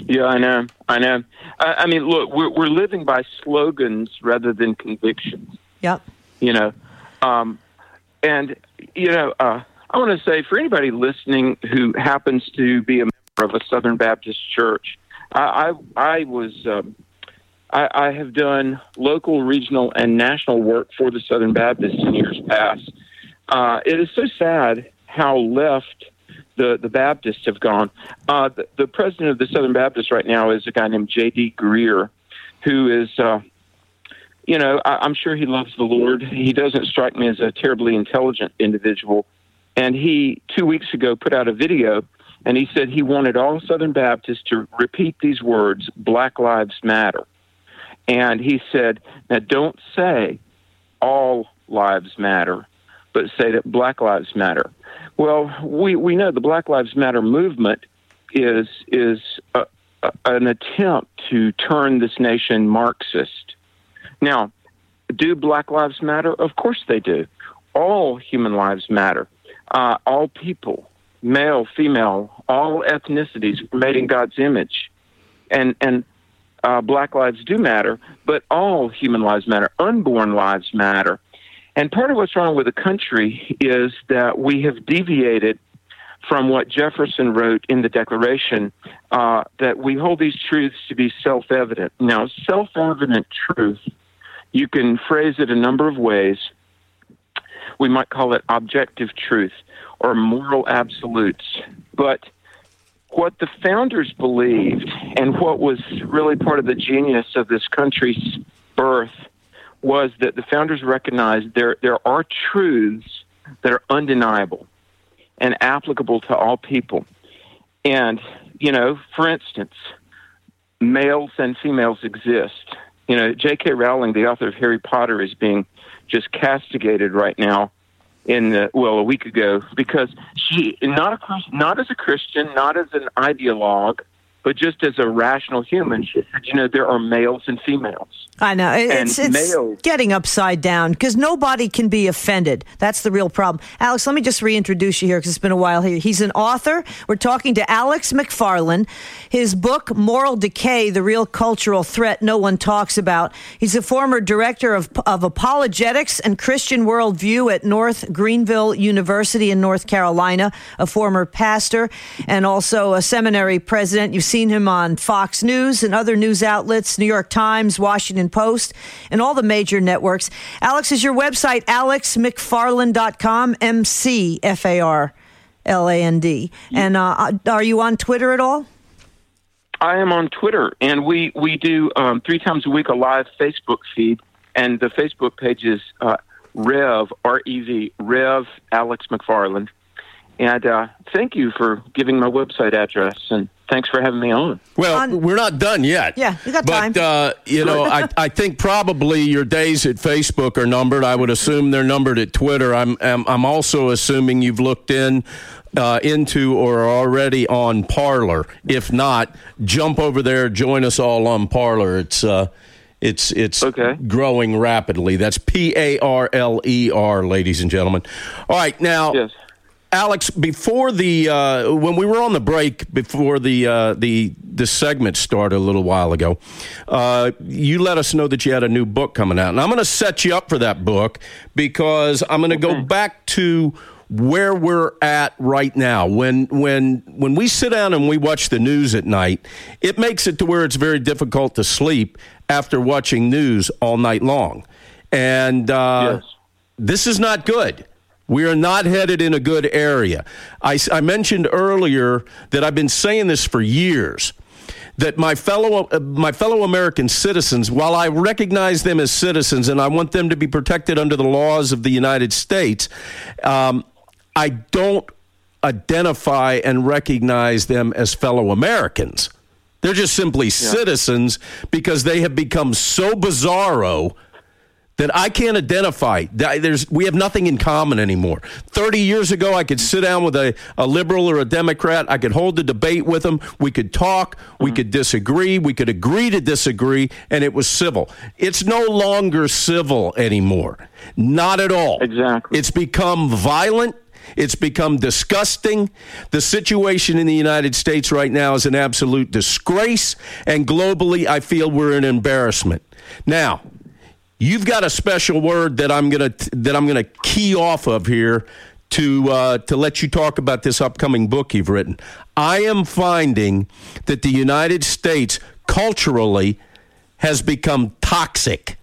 Yeah, I know. I know. I, I mean, look, we're we're living by slogans rather than convictions. Yep. You know, um, and you know, uh, I want to say for anybody listening who happens to be a member of a Southern Baptist church, I I, I was. Um, I, I have done local, regional, and national work for the Southern Baptists in years past. Uh, it is so sad how left the, the Baptists have gone. Uh, the, the, president of the Southern Baptists right now is a guy named J.D. Greear, who is, uh, you know, I, I'm sure he loves the Lord. He doesn't strike me as a terribly intelligent individual. And he, two weeks ago, put out a video and he said he wanted all Southern Baptists to repeat these words Black Lives Matter. And he said, now don't say all lives matter, but say that black lives matter. Well, we, we know the Black Lives Matter movement is, is a, a, an attempt to turn this nation Marxist. Now, do Black Lives Matter? Of course they do. All human lives matter. Uh, all people, male, female, all ethnicities were made in God's image, and and uh, Black lives do matter, but all human lives matter. Unborn lives matter. And part of what's wrong with the country is that we have deviated from what Jefferson wrote in the Declaration uh, that we hold these truths to be self evident. Now, self evident truth, you can phrase it a number of ways. We might call it objective truth or moral absolutes. But what the founders believed and what was really part of the genius of this country's birth was that the founders recognized there there are truths that are undeniable and applicable to all people. And, you know, for instance, males and females exist. You know, J.K. Rowling, the author of Harry Potter, is being just castigated right now in the, well a week ago because she not a not as a Christian, not as an ideologue, but just as a rational human, she said, you know, there are males and females. I know. It's, And it's males- getting upside down because nobody can be offended. That's the real problem. Alex, let me just reintroduce you here because it's been a while here. He's an author. We're talking to Alex McFarland. His book, Moral Decay The Real Cultural Threat No One Talks About. He's a former director of, of apologetics and Christian worldview at North Greenville University in North Carolina, a former pastor, and also a seminary president. You've seen him on Fox News and other news outlets, New York Times, Washington Post, and all the major networks. Alex, is your website alexmcfarland.com, M C F A R L A N D. And uh, are you on Twitter at all? I am on Twitter, and we we do um, three times a week a live Facebook feed, and the Facebook page is uh, Rev R E V Rev Alex McFarland. And uh, thank you for giving my website address, and thanks for having me on. Well, we're not done yet. Yeah, you got but, time. uh, you know, I, I think probably your days at Facebook are numbered. I would assume they're numbered at Twitter. I'm I'm, I'm also assuming you've looked in uh, into or are already on Parler. If not, jump over there. Join us all on Parler. It's uh, it's it's growing rapidly. That's P A R L E R, ladies and gentlemen. All right, now. Alex, before the uh, when we were on the break before the uh, the the segment started a little while ago, uh, you let us know that you had a new book coming out, and I'm going to set you up for that book because I'm going to go back to where we're at right now. When when when we sit down and we watch the news at night, it makes it to where it's very difficult to sleep after watching news all night long, and uh, this is not good. We are not headed in a good area. I, I mentioned earlier that I've been saying this for years. That my fellow uh, my fellow American citizens, while I recognize them as citizens and I want them to be protected under the laws of the United States, um, I don't identify and recognize them as fellow Americans. They're just simply citizens because they have become so bizarro that I can't identify. There's, we have nothing in common anymore. 30 years ago, I could sit down with a, a liberal or a Democrat. I could hold a debate with them. We could talk. We mm-hmm. could disagree. We could agree to disagree, and it was civil. It's no longer civil anymore. Not at all. Exactly. It's become violent. It's become disgusting. The situation in the United States right now is an absolute disgrace, and globally, I feel we're an embarrassment. Now, you've got a special word that I'm gonna that I'm gonna key off of here to uh, to let you talk about this upcoming book you've written. I am finding that the United States culturally has become toxic.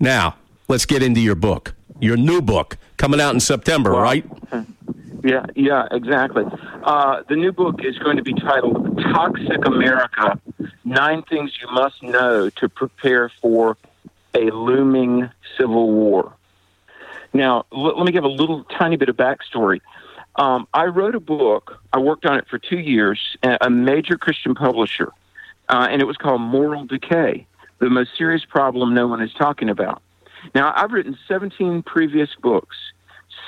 Now, let's get into your book. Your new book coming out in September, right? Yeah, yeah, exactly. Uh, the new book is going to be titled Toxic America Nine Things You Must Know to Prepare for a Looming Civil War. Now, l- let me give a little tiny bit of backstory. Um, I wrote a book, I worked on it for two years, a major Christian publisher, uh, and it was called Moral Decay The Most Serious Problem No One is Talking About. Now, I've written 17 previous books.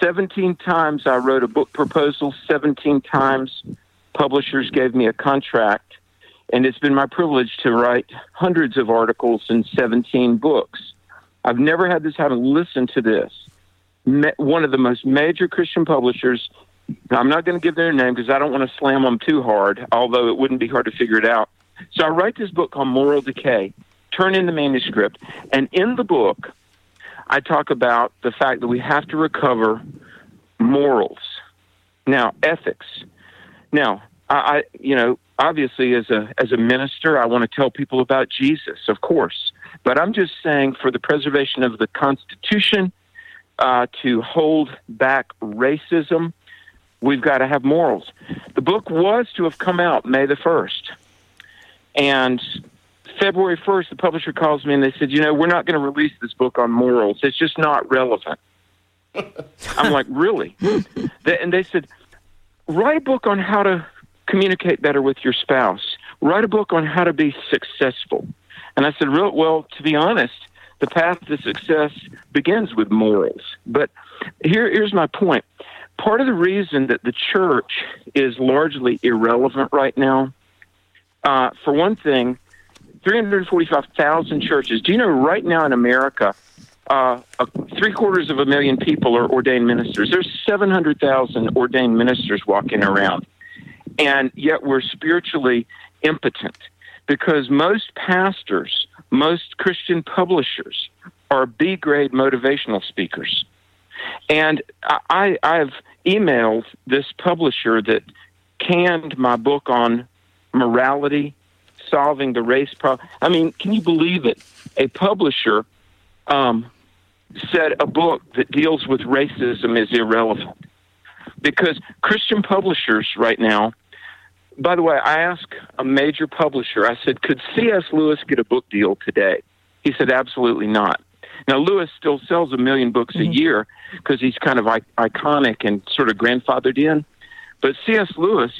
17 times I wrote a book proposal, 17 times publishers gave me a contract, and it's been my privilege to write hundreds of articles and 17 books. I've never had this happen. Listen to this. One of the most major Christian publishers. I'm not going to give their name because I don't want to slam them too hard, although it wouldn't be hard to figure it out. So I write this book called Moral Decay, turn in the manuscript, and in the book, I talk about the fact that we have to recover morals. Now, ethics. Now, I, I you know, obviously as a as a minister, I want to tell people about Jesus, of course. But I'm just saying for the preservation of the Constitution, uh, to hold back racism, we've got to have morals. The book was to have come out May the 1st. And February 1st, the publisher calls me and they said, you know, we're not going to release this book on morals. It's just not relevant. I'm like, really? They- and they said, write a book on how to communicate better with your spouse. Write a book on how to be successful. And I said, real well, to be honest, the path to success begins with morals. But here, here's my point. Part of the reason that the church is largely irrelevant right now, uh, for one thing, 345,000 churches. Do you know right now in America, uh, uh, three quarters of a million people are ordained ministers. There's 700,000 ordained ministers walking around. And yet we're spiritually impotent because most pastors, most Christian publishers are B grade motivational speakers. And I, I've emailed this publisher that canned my book on morality, solving the race problem. I mean, can you believe it? A publisher um, said a book that deals with racism is irrelevant because Christian publishers right now. By the way, I asked a major publisher. I said, "Could C.S. Lewis get a book deal today?" He said, "Absolutely not." Now, Lewis still sells a million books a year because he's kind of I- iconic and sort of grandfathered in. But C.S. Lewis,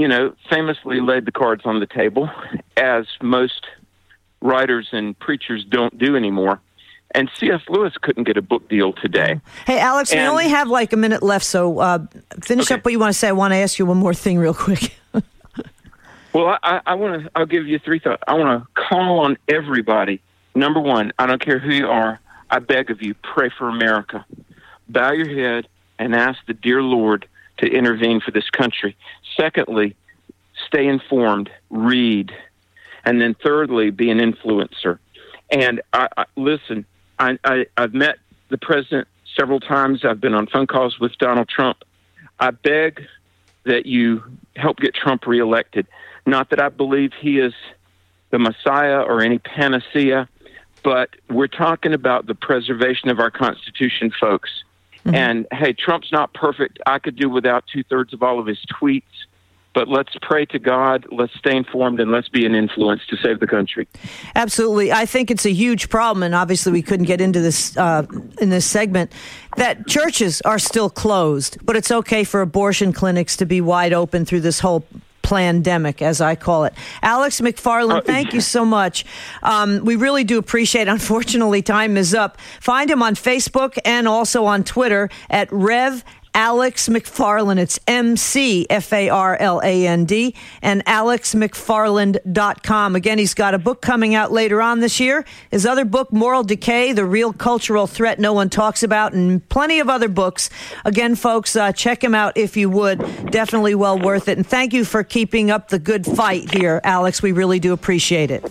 you know, famously laid the cards on the table, as most writers and preachers don't do anymore. And C.S. Lewis couldn't get a book deal today. Hey, Alex, we only have like a minute left, so uh, finish up what you want to say. I want to ask you one more thing, real quick. Well, I, I, I want to. I'll give you three thoughts. I want to call on everybody. Number one, I don't care who you are. I beg of you, pray for America. Bow your head and ask the dear Lord to intervene for this country. Secondly, stay informed, read, and then thirdly, be an influencer. And I, I listen. I, I, I've met the president several times. I've been on phone calls with Donald Trump. I beg that you help get Trump reelected. Not that I believe he is the Messiah or any panacea, but we're talking about the preservation of our Constitution, folks. And hey, Trump's not perfect. I could do without two thirds of all of his tweets, but let's pray to God, let's stay informed, and let's be an influence to save the country. Absolutely, I think it's a huge problem, and obviously we couldn't get into this uh, in this segment. That churches are still closed, but it's okay for abortion clinics to be wide open through this whole pandemic, as I call it. Alex McFarland, thank you so much. Um, we really do appreciate. Unfortunately, time is up. Find him on Facebook and also on Twitter at Rev. Alex McFarland. It's M C F A R L A N D and alexmcfarland.com. Again, he's got a book coming out later on this year. His other book, Moral Decay, The Real Cultural Threat No One Talks About, and plenty of other books. Again, folks, uh, check him out if you would. Definitely well worth it. And thank you for keeping up the good fight here, Alex. We really do appreciate it.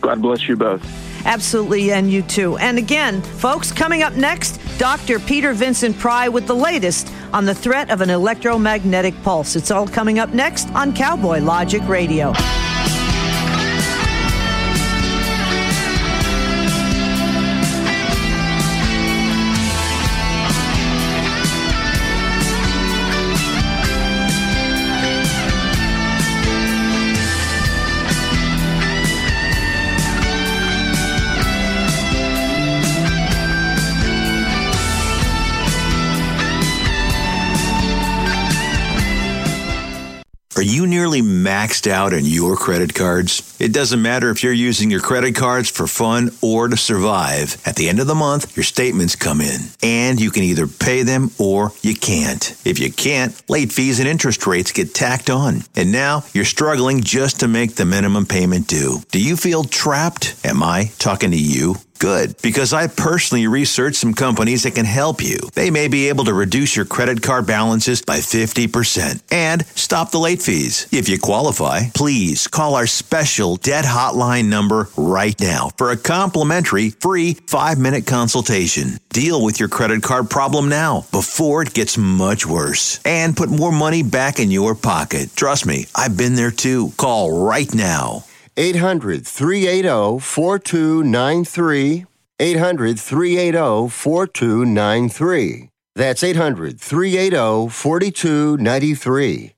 God bless you both. Absolutely, and you too. And again, folks, coming up next, Dr. Peter Vincent Pry with the latest on the threat of an electromagnetic pulse. It's all coming up next on Cowboy Logic Radio. Nearly maxed out on your credit cards? It doesn't matter if you're using your credit cards for fun or to survive. At the end of the month, your statements come in, and you can either pay them or you can't. If you can't, late fees and interest rates get tacked on. And now you're struggling just to make the minimum payment due. Do you feel trapped? Am I talking to you? Good, because I personally researched some companies that can help you. They may be able to reduce your credit card balances by 50% and stop the late fees. If you qualify, please call our special debt hotline number right now for a complimentary free five minute consultation. Deal with your credit card problem now before it gets much worse and put more money back in your pocket. Trust me, I've been there too. Call right now. 800 380 4293. 800 380 4293. That's 800 380 4293.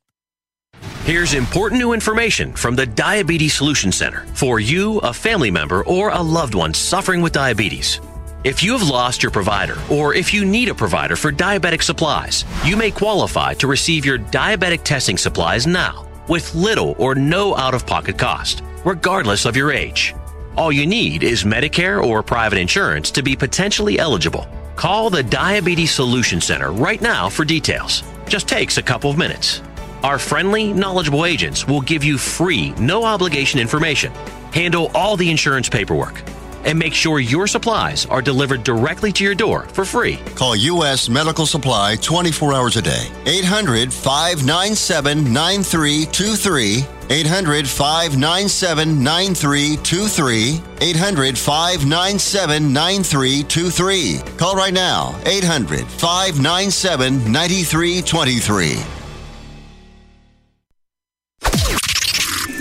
Here's important new information from the Diabetes Solution Center for you, a family member, or a loved one suffering with diabetes. If you have lost your provider, or if you need a provider for diabetic supplies, you may qualify to receive your diabetic testing supplies now with little or no out of pocket cost, regardless of your age. All you need is Medicare or private insurance to be potentially eligible. Call the Diabetes Solution Center right now for details. Just takes a couple of minutes. Our friendly, knowledgeable agents will give you free, no obligation information, handle all the insurance paperwork, and make sure your supplies are delivered directly to your door for free. Call U.S. Medical Supply 24 hours a day. 800 597 9323. 800 597 9323. 800 597 9323. Call right now. 800 597 9323.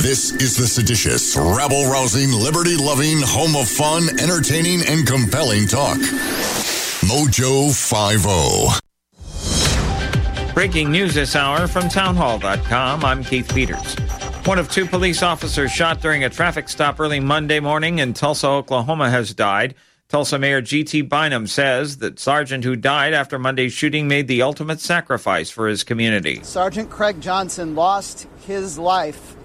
This is the seditious, rabble rousing, liberty loving, home of fun, entertaining, and compelling talk. Mojo oh. 50. Breaking news this hour from townhall.com. I'm Keith Peters. One of two police officers shot during a traffic stop early Monday morning in Tulsa, Oklahoma has died. Tulsa Mayor G.T. Bynum says that Sergeant who died after Monday's shooting made the ultimate sacrifice for his community. Sergeant Craig Johnson lost his life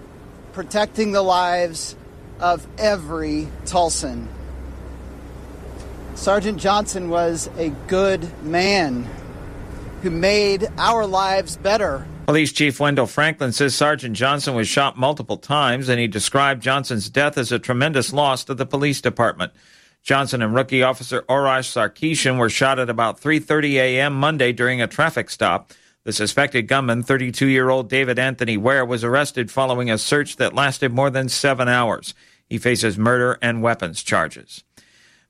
protecting the lives of every Tulsan. Sergeant Johnson was a good man who made our lives better. Police Chief Wendell Franklin says Sergeant Johnson was shot multiple times and he described Johnson's death as a tremendous loss to the police department. Johnson and rookie officer Aurash Zarkeshan were shot at about 3:30 a.m. Monday during a traffic stop. The suspected gunman, 32-year-old David Anthony Ware, was arrested following a search that lasted more than 7 hours. He faces murder and weapons charges.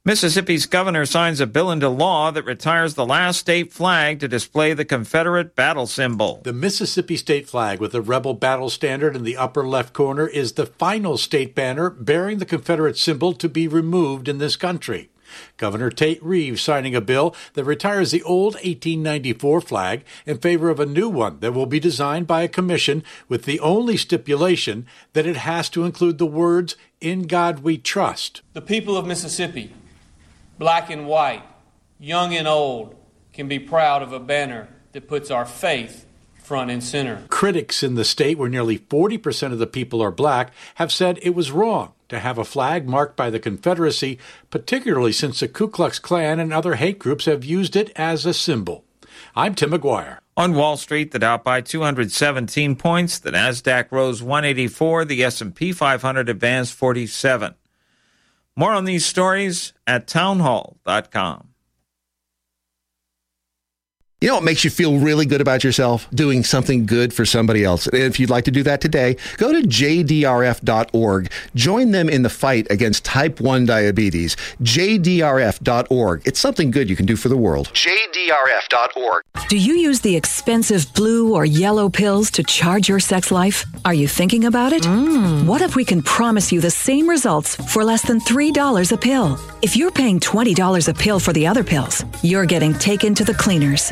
Mississippi's governor signs a bill into law that retires the last state flag to display the Confederate battle symbol. The Mississippi state flag with the rebel battle standard in the upper left corner is the final state banner bearing the Confederate symbol to be removed in this country. Governor Tate Reeves signing a bill that retires the old 1894 flag in favor of a new one that will be designed by a commission with the only stipulation that it has to include the words, In God We Trust. The people of Mississippi black and white, young and old, can be proud of a banner that puts our faith front and center. Critics in the state, where nearly 40% of the people are black, have said it was wrong to have a flag marked by the Confederacy, particularly since the Ku Klux Klan and other hate groups have used it as a symbol. I'm Tim McGuire. On Wall Street, the Dow by 217 points, the Nasdaq rose 184, the S&P 500 advanced 47. More on these stories at townhall.com. You know what makes you feel really good about yourself? Doing something good for somebody else. And if you'd like to do that today, go to jdrf.org. Join them in the fight against type 1 diabetes. jdrf.org. It's something good you can do for the world. jdrf.org. Do you use the expensive blue or yellow pills to charge your sex life? Are you thinking about it? Mm. What if we can promise you the same results for less than $3 a pill? If you're paying $20 a pill for the other pills, you're getting taken to the cleaners.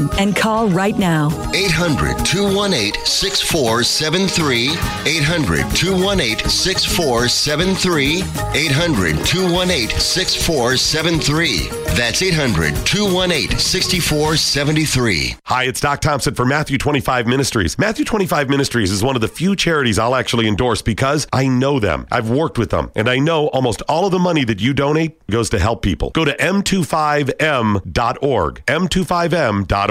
saving and call right now. 800 218 6473. 800 218 6473. 800 218 6473. That's 800 218 6473. Hi, it's Doc Thompson for Matthew 25 Ministries. Matthew 25 Ministries is one of the few charities I'll actually endorse because I know them. I've worked with them, and I know almost all of the money that you donate goes to help people. Go to m25m.org. m25m.org.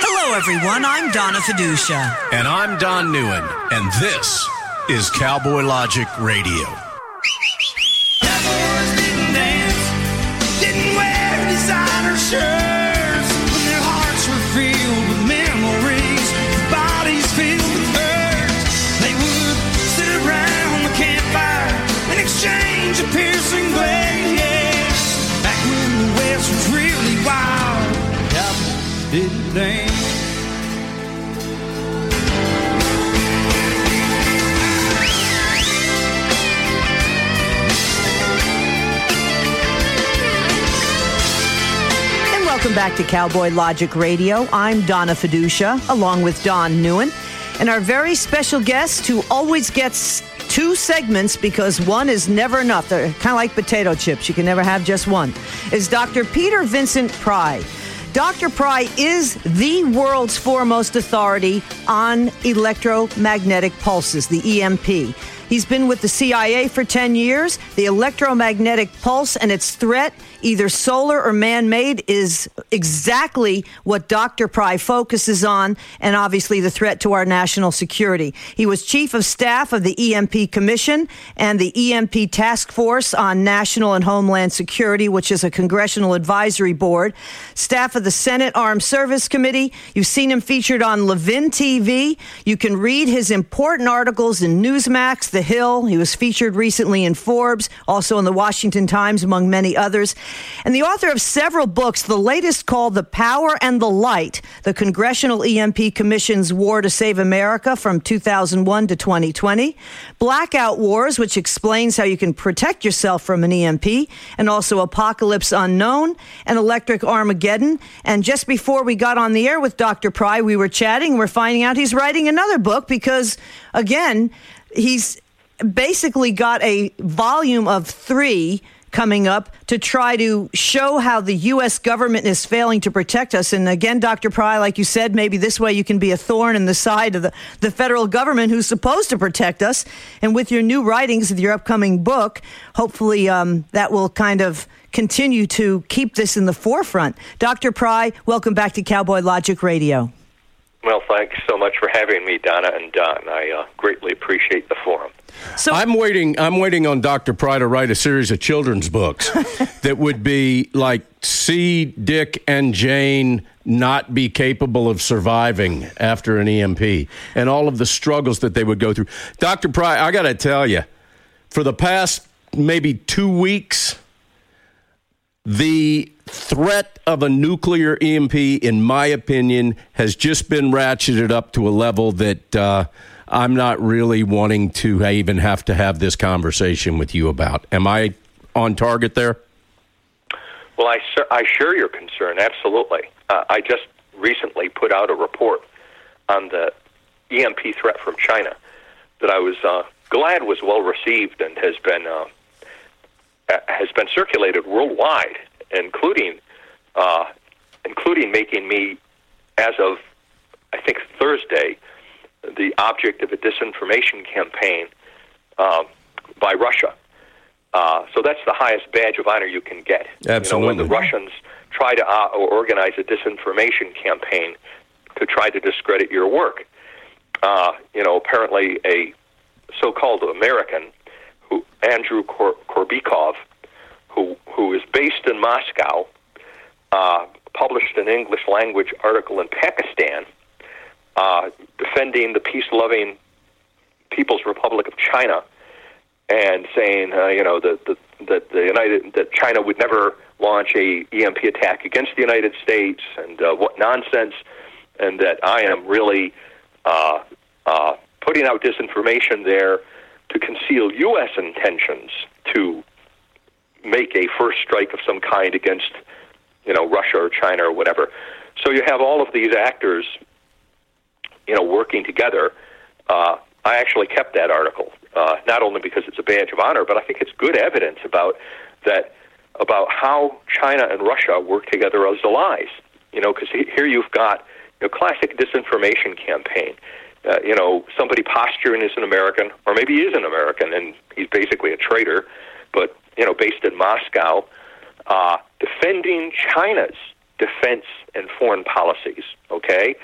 Hello, everyone. I'm Donna Fiducia. And I'm Don Newen, and this is Cowboy Logic Radio. Didn't wear cowboys. And welcome back to Cowboy Logic Radio. I'm Donna Fiducia, along with Don Newen, and our very special guest who always gets two segments because one is never enough. They're kind of like potato chips. You can never have just one. Is Dr. Peter Vincent Pry. Dr. Pry is the world's foremost authority on electromagnetic pulses, the EMP. He's been with the CIA for 10 years. The electromagnetic pulse and its threat, either solar or man made, is exactly what Dr. Pry focuses on, and obviously the threat to our national security. He was chief of staff of the EMP Commission and the EMP Task Force on National and Homeland Security, which is a congressional advisory board, staff of the Senate Armed Service Committee. You've seen him featured on Levin TV. You can read his important articles in Newsmax, The Hill. He was featured recently in Forbes, also in the Washington Times, among many others. And the author of several books, the latest called The Power and the Light, the Congressional EMP Commission's War to Save America from 2001 to 2020, Blackout Wars, which explains how you can protect yourself from an EMP, and also Apocalypse Unknown and Electric Armageddon. And just before we got on the air with Dr. Pry, we were chatting. We're finding out he's writing another book because, again, he's basically got a volume of three coming up to try to show how the U.S. government is failing to protect us. And again, Dr. Pry, like you said, maybe this way you can be a thorn in the side of the, the federal government who's supposed to protect us. And with your new writings, with your upcoming book, hopefully um, that will kind of continue to keep this in the forefront. Dr. Pry, welcome back to Cowboy Logic Radio. Well, thanks so much for having me, Donna and Don. I uh, greatly appreciate the forum. So I'm waiting. I'm waiting on Dr. Pry to write a series of children's books that would be like see Dick and Jane not be capable of surviving after an EMP and all of the struggles that they would go through. Dr. Pry, I got to tell you, for the past maybe two weeks, the threat of a nuclear EMP, in my opinion, has just been ratcheted up to a level that uh, I'm not really wanting to even have to have this conversation with you about. Am I on target there? Well, I, I share your concern, absolutely. Uh, I just recently put out a report on the EMP threat from China that I was uh, glad was well received and has been uh, has been circulated worldwide, including uh, including making me, as of I think Thursday, the object of a disinformation campaign uh, by Russia. Uh, so that's the highest badge of honor you can get. Absolutely. You know, when the Russians try to uh, organize a disinformation campaign to try to discredit your work, uh, you know, apparently a so-called American, who Andrew Kor- Korbikov, who who is based in Moscow, uh, published an English language article in Pakistan uh, defending the peace loving People's Republic of China and saying, uh, you know, that the, that the United that China would never launch a EMP attack against the United States, and uh, what nonsense, and that I am really uh, uh, putting out disinformation there to conceal U.S. intentions to make a first strike of some kind against, you know, Russia or China or whatever. So you have all of these actors, you know, working together. Uh, I actually kept that article, uh, not only because it's a badge of honor, but I think it's good evidence about that about how China and Russia work together as allies. You know, because here you've got know, classic disinformation campaign. Uh, you know, somebody posturing as an American, or maybe he is an American and he's basically a traitor, but you know, based in Moscow, uh, defending China's defense and foreign policies. Okay,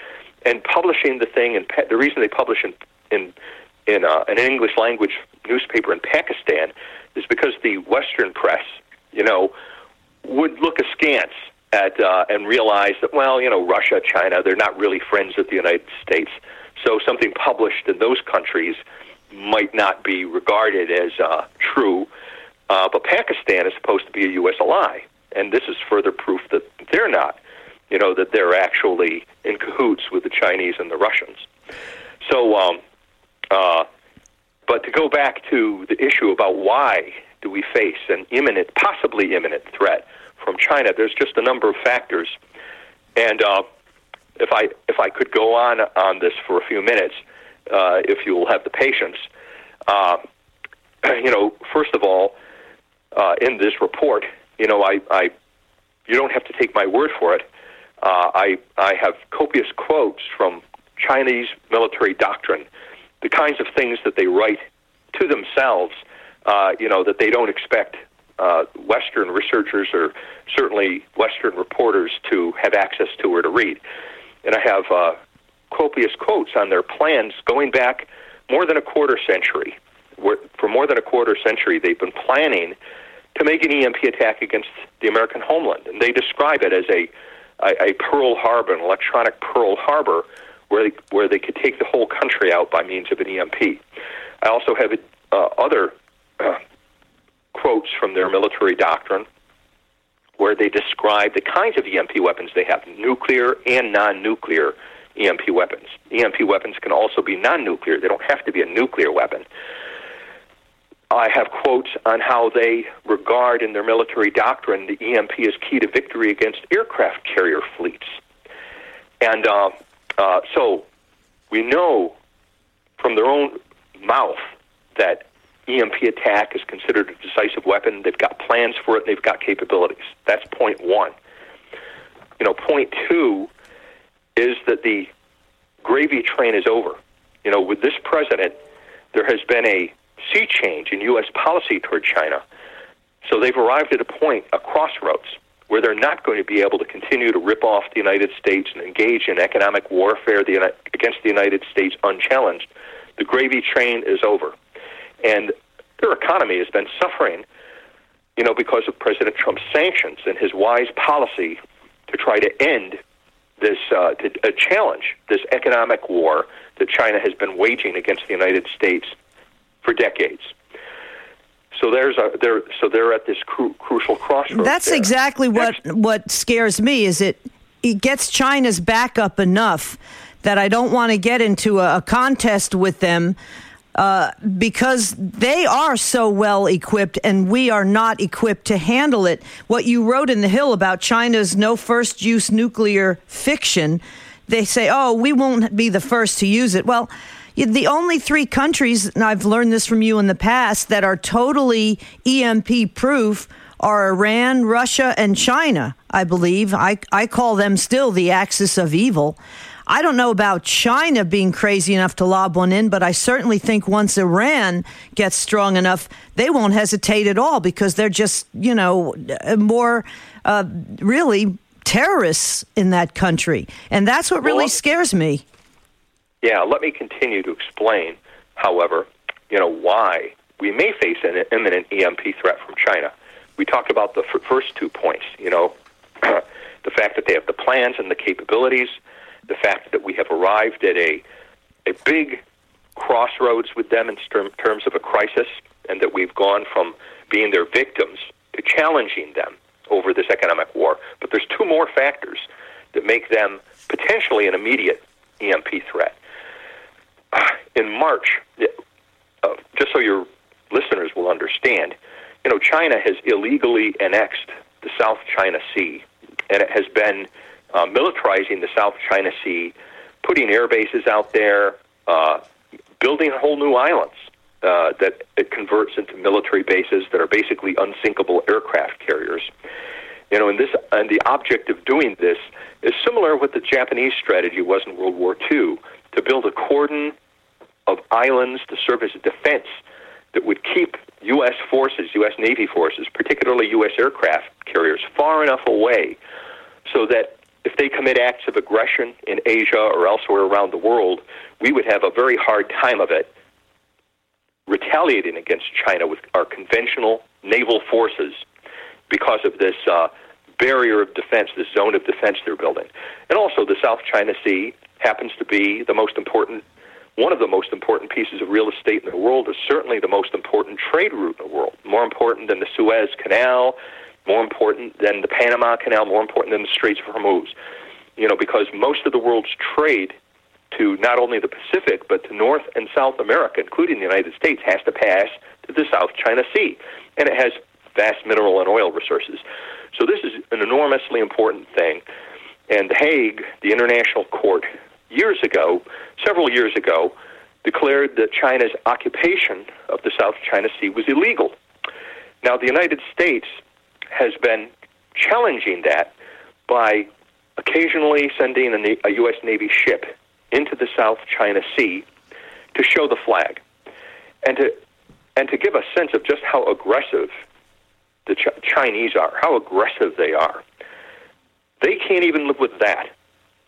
and publishing the thing, and the reason they publish in in in uh, an English language newspaper in Pakistan is because the Western press, you know, would look askance at uh, and realize that well, you know, Russia, China, they're not really friends with the United States. So something published in those countries might not be regarded as uh, true. Uh, but Pakistan is supposed to be a U.S. ally, and this is further proof that they're not. You know that they're actually in cahoots with the Chinese and the Russians. So, um, uh, but to go back to the issue about why do we face an imminent, possibly imminent threat from China, there's just a number of factors, and uh, if I if I could go on on this for a few minutes, uh, if you will have the patience, uh, you know, first of all, uh, in this report, you know, I, I you don't have to take my word for it. Uh, I I have copious quotes from Chinese military doctrine, the kinds of things that they write to themselves, uh, you know, that they don't expect uh, Western researchers or certainly Western reporters to have access to or to read. And I have uh, copious quotes on their plans going back more than a quarter century. Where, for more than a quarter century, they've been planning to make an EMP attack against the American homeland, and they describe it as a a, a Pearl Harbor, an electronic Pearl Harbor, where they, where they could take the whole country out by means of an EMP. I also have uh, other uh, quotes from their military doctrine where they describe the kinds of EMP weapons they have nuclear and non nuclear EMP weapons. EMP weapons can also be non nuclear, they don't have to be a nuclear weapon. I have quotes on how they regard in their military doctrine the EMP as key to victory against aircraft carrier fleets. And uh, uh, so we know from their own mouth that EMP attack is considered a decisive weapon. They've got plans for it. They've got capabilities. That's point one. You know, point two is that the gravy train is over. You know, with this president, there has been a sea change in U.S. policy toward China. So they've arrived at a point, a crossroads, where they're not going to be able to continue to rip off the United States and engage in economic warfare against the United States unchallenged. The gravy train is over. And their economy has been suffering, you know, because of President Trump's sanctions and his wise policy to try to end this uh, to uh, challenge this economic war that China has been waging against the United States for decades. So there's a they're so they're at this cru- crucial crossroads. That's there. exactly what what scares me. Is it it gets China's back up enough that I don't want to get into a, a contest with them. Uh, because they are so well equipped and we are not equipped to handle it. What you wrote in The Hill about China's no first use nuclear fiction, they say, oh, we won't be the first to use it. Well, the only three countries, and I've learned this from you in the past, that are totally EMP proof are Iran, Russia, and China, I believe. I, I call them still the axis of evil. I don't know about China being crazy enough to lob one in, but I certainly think once Iran gets strong enough, they won't hesitate at all because they're just, you know, more uh, really terrorists in that country. And that's what really scares me. Yeah, let me continue to explain, however, you know, why we may face an imminent EMP threat from China. We talked about the f- first two points, you know, the fact that they have the plans and the capabilities, the fact that we have arrived at a a big crossroads with them in term, terms of a crisis, and that we've gone from being their victims to challenging them over this economic war. But there's two more factors that make them potentially an immediate EMP threat. In March, uh, just so your listeners will understand, you know, China has illegally annexed the South China Sea, and it has been uh, militarizing the South China Sea, putting air bases out there, uh, building whole new islands uh, that it converts into military bases that are basically unsinkable aircraft carriers. You know, and this and the object of doing this is similar what the Japanese strategy was in World War II to build a cordon of islands to serve as a defense that would keep U.S. forces, U.S. Navy forces, particularly U.S. aircraft carriers, far enough away so that if they commit acts of aggression in Asia or elsewhere around the world, we would have a very hard time of it retaliating against China with our conventional naval forces because of this uh, barrier of defense, this zone of defense they're building. And also, the South China Sea happens to be the most important, one of the most important pieces of real estate in the world, is certainly the most important trade route in the world, more important than the Suez Canal, more important than the Panama Canal, more important than the Straits of Hormuz. You know, because most of the world's trade to not only the Pacific, but to North and South America, including the United States, has to pass to the South China Sea. And it has vast mineral and oil resources. So this is an enormously important thing. And The Hague, the International Court, years ago, several years ago, declared that China's occupation of the South China Sea was illegal. Now, the United States has been challenging that by occasionally sending a, U.S. Navy ship into the South China Sea to show the flag and to and to give a sense of just how aggressive the Ch- Chinese are, how aggressive they are. They can't even live with that.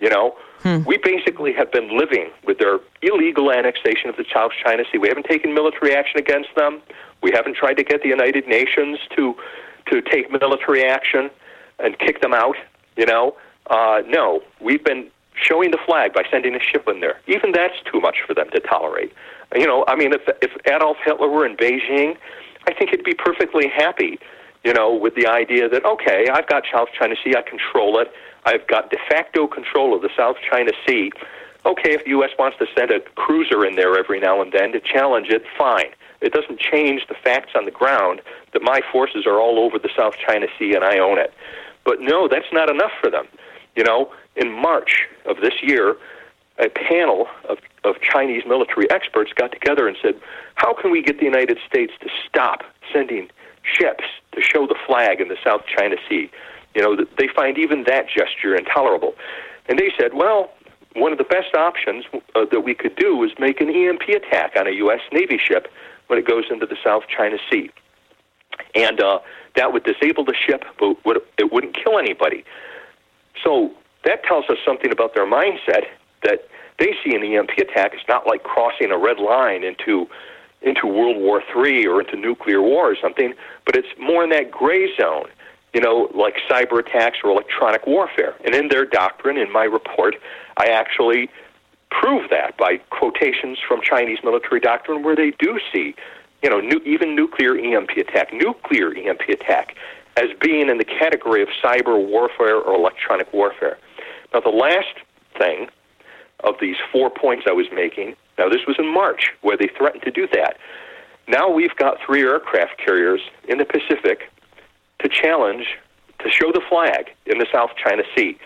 You know, hmm. we basically have been living with their illegal annexation of the South China Sea. We haven't taken military action against them. We haven't tried to get the United Nations to to take military action and kick them out. You know, uh, no, we've been showing the flag by sending a ship in there. Even that's too much for them to tolerate. You know, I mean, if if Adolf Hitler were in Beijing, I think he'd be perfectly happy. You know, with the idea that okay, I've got South China Sea, I control it. I've got de facto control of the South China Sea. Okay, if the U.S. wants to send a cruiser in there every now and then to challenge it, fine. It doesn't change the facts on the ground that my forces are all over the South China Sea and I own it. But no, that's not enough for them. You know, in March of this year, a panel of, of Chinese military experts got together and said, How can we get the United States to stop sending ships to show the flag in the South China Sea? You know, they find even that gesture intolerable. And they said, Well, one of the best options uh, that we could do is make an EMP attack on a U.S. Navy ship when it goes into the South China Sea. And uh, that would disable the ship, but it wouldn't kill anybody. So that tells us something about their mindset that they see an EMP attack as not like crossing a red line into into World War III or into nuclear war or something, but it's more in that gray zone, you know, like cyber attacks or electronic warfare. And in their doctrine, in my report, I actually prove that by quotations from Chinese military doctrine where they do see, you know, nu- even nuclear EMP attack, nuclear EMP attack, as being in the category of cyber warfare or electronic warfare. Now, the last thing of these four points I was making, now this was in March where they threatened to do that. Now we've got three aircraft carriers in the Pacific to challenge, to show the flag in the South China Sea.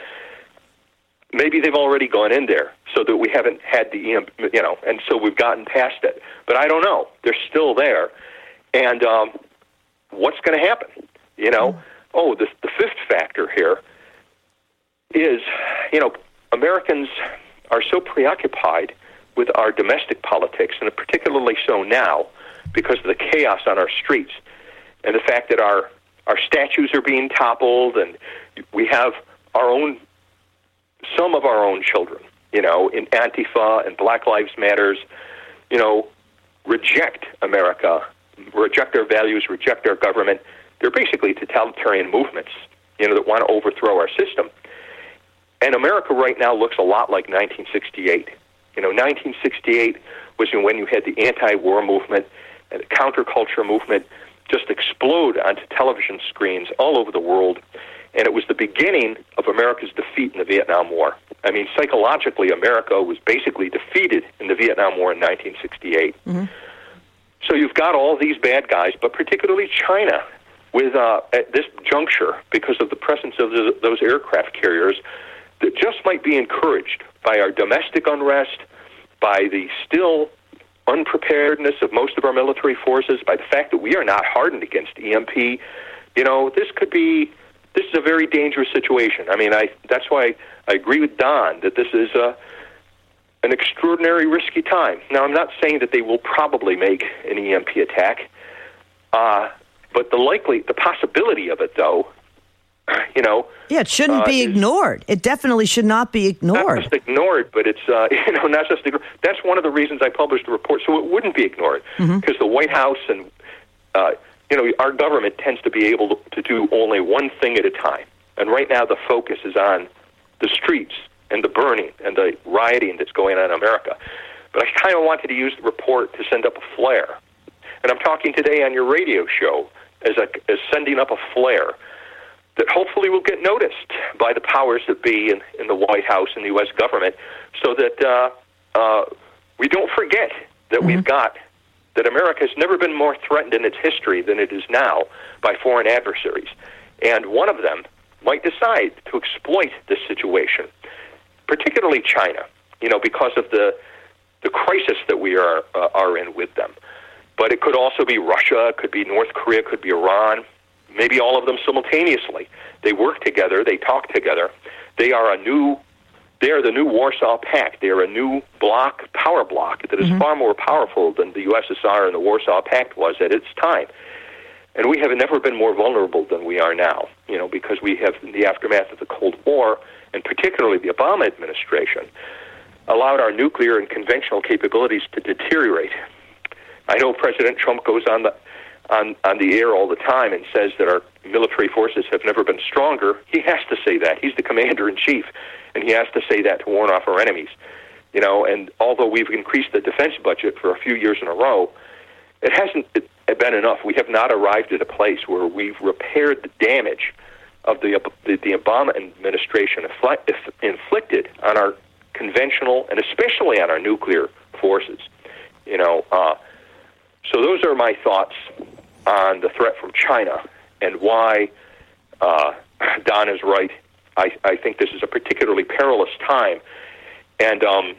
Maybe they've already gone in there so that we haven't had the you know and so we've gotten past it. But i don't know. They're still there. And um, what's going to happen? You know? Mm. oh the, the fifth factor here is you know americans are so preoccupied with our domestic politics and particularly so now because of the chaos on our streets and the fact that our our statues are being toppled and we have our own some of our own children, you know, in Antifa and Black Lives Matters, you know, reject America, reject our values, reject our government. They're basically totalitarian movements, you know, that want to overthrow our system. And America right now looks a lot like 1968. You know, 1968 was when you had the anti-war movement and the counterculture movement just explode onto television screens all over the world. And it was the beginning of America's defeat in the Vietnam War. I mean, psychologically, America was basically defeated in the Vietnam War in 1968. So you've got all these bad guys, but particularly China, with uh, at this juncture, because of the presence of the, those aircraft carriers, that just might be encouraged by our domestic unrest, by the still unpreparedness of most of our military forces, by the fact that we are not hardened against EMP. You know, this could be this is a very dangerous situation. I mean, I that's why I agree with Don that this is a an extraordinary risky time. Now, I'm not saying that they will probably make an EMP attack, uh, but the likely, the possibility of it, though, you know, Yeah, it shouldn't Uh, be ignored. It definitely should not be ignored. not just ignored, but it's uh, you know not just ignored. That's one of the reasons I published the report, so it wouldn't be ignored Mm-hmm. because the White House and uh, you know our government tends to be able to, to do only one thing at a time, and right now the focus is on the streets and the burning and the rioting that's going on in America. But I kind of wanted to use the report to send up a flare, and I'm talking today on your radio show as a as sending up a flare that hopefully will get noticed by the powers that be in, in the White House and the U.S. government so that uh, uh, we don't forget that we've got that America has never been more threatened in its history than it is now by foreign adversaries. And one of them might decide to exploit this situation, particularly China, you know, because of the, the crisis that we are, uh, are in with them. But it could also be Russia, it could be North Korea, it could be Iran, maybe all of them simultaneously. They work together, they talk together. They are a new they are the new Warsaw Pact. They are a new bloc, power bloc that is mm-hmm. far more powerful than the USSR and the Warsaw Pact was at its time. And we have never been more vulnerable than we are now, you know, because we have, in the aftermath of the Cold War, and particularly the Obama administration, allowed our nuclear and conventional capabilities to deteriorate. I know President Trump goes on the on on the air all the time and says that our military forces have never been stronger. He has to say that. He's the commander in chief, and he has to say that to warn off our enemies. You know, and although we've increased the defense budget for a few years in a row, it hasn't been enough. We have not arrived at a place where we've repaired the damage of the the, the Obama administration inflicted on our conventional and especially on our nuclear forces. You know, uh, so those are my thoughts on the threat from China and why uh, Don is right. I, I think this is a particularly perilous time, and um,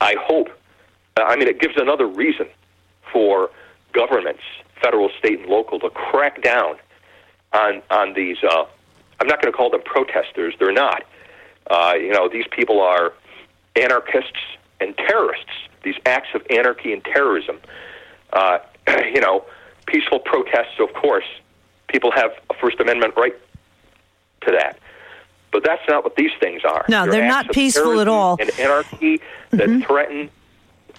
I hope. I mean, it gives another reason for governments, federal, state, and local, to crack down on on these. Uh, I'm not going to call them protesters; they're not. Uh, you know, these people are anarchists and terrorists. These acts of anarchy and terrorism. Uh, you know, peaceful protests, of course, people have a First Amendment right to that. But that's not what these things are. No, they're acts not peaceful at all. And anarchy that threaten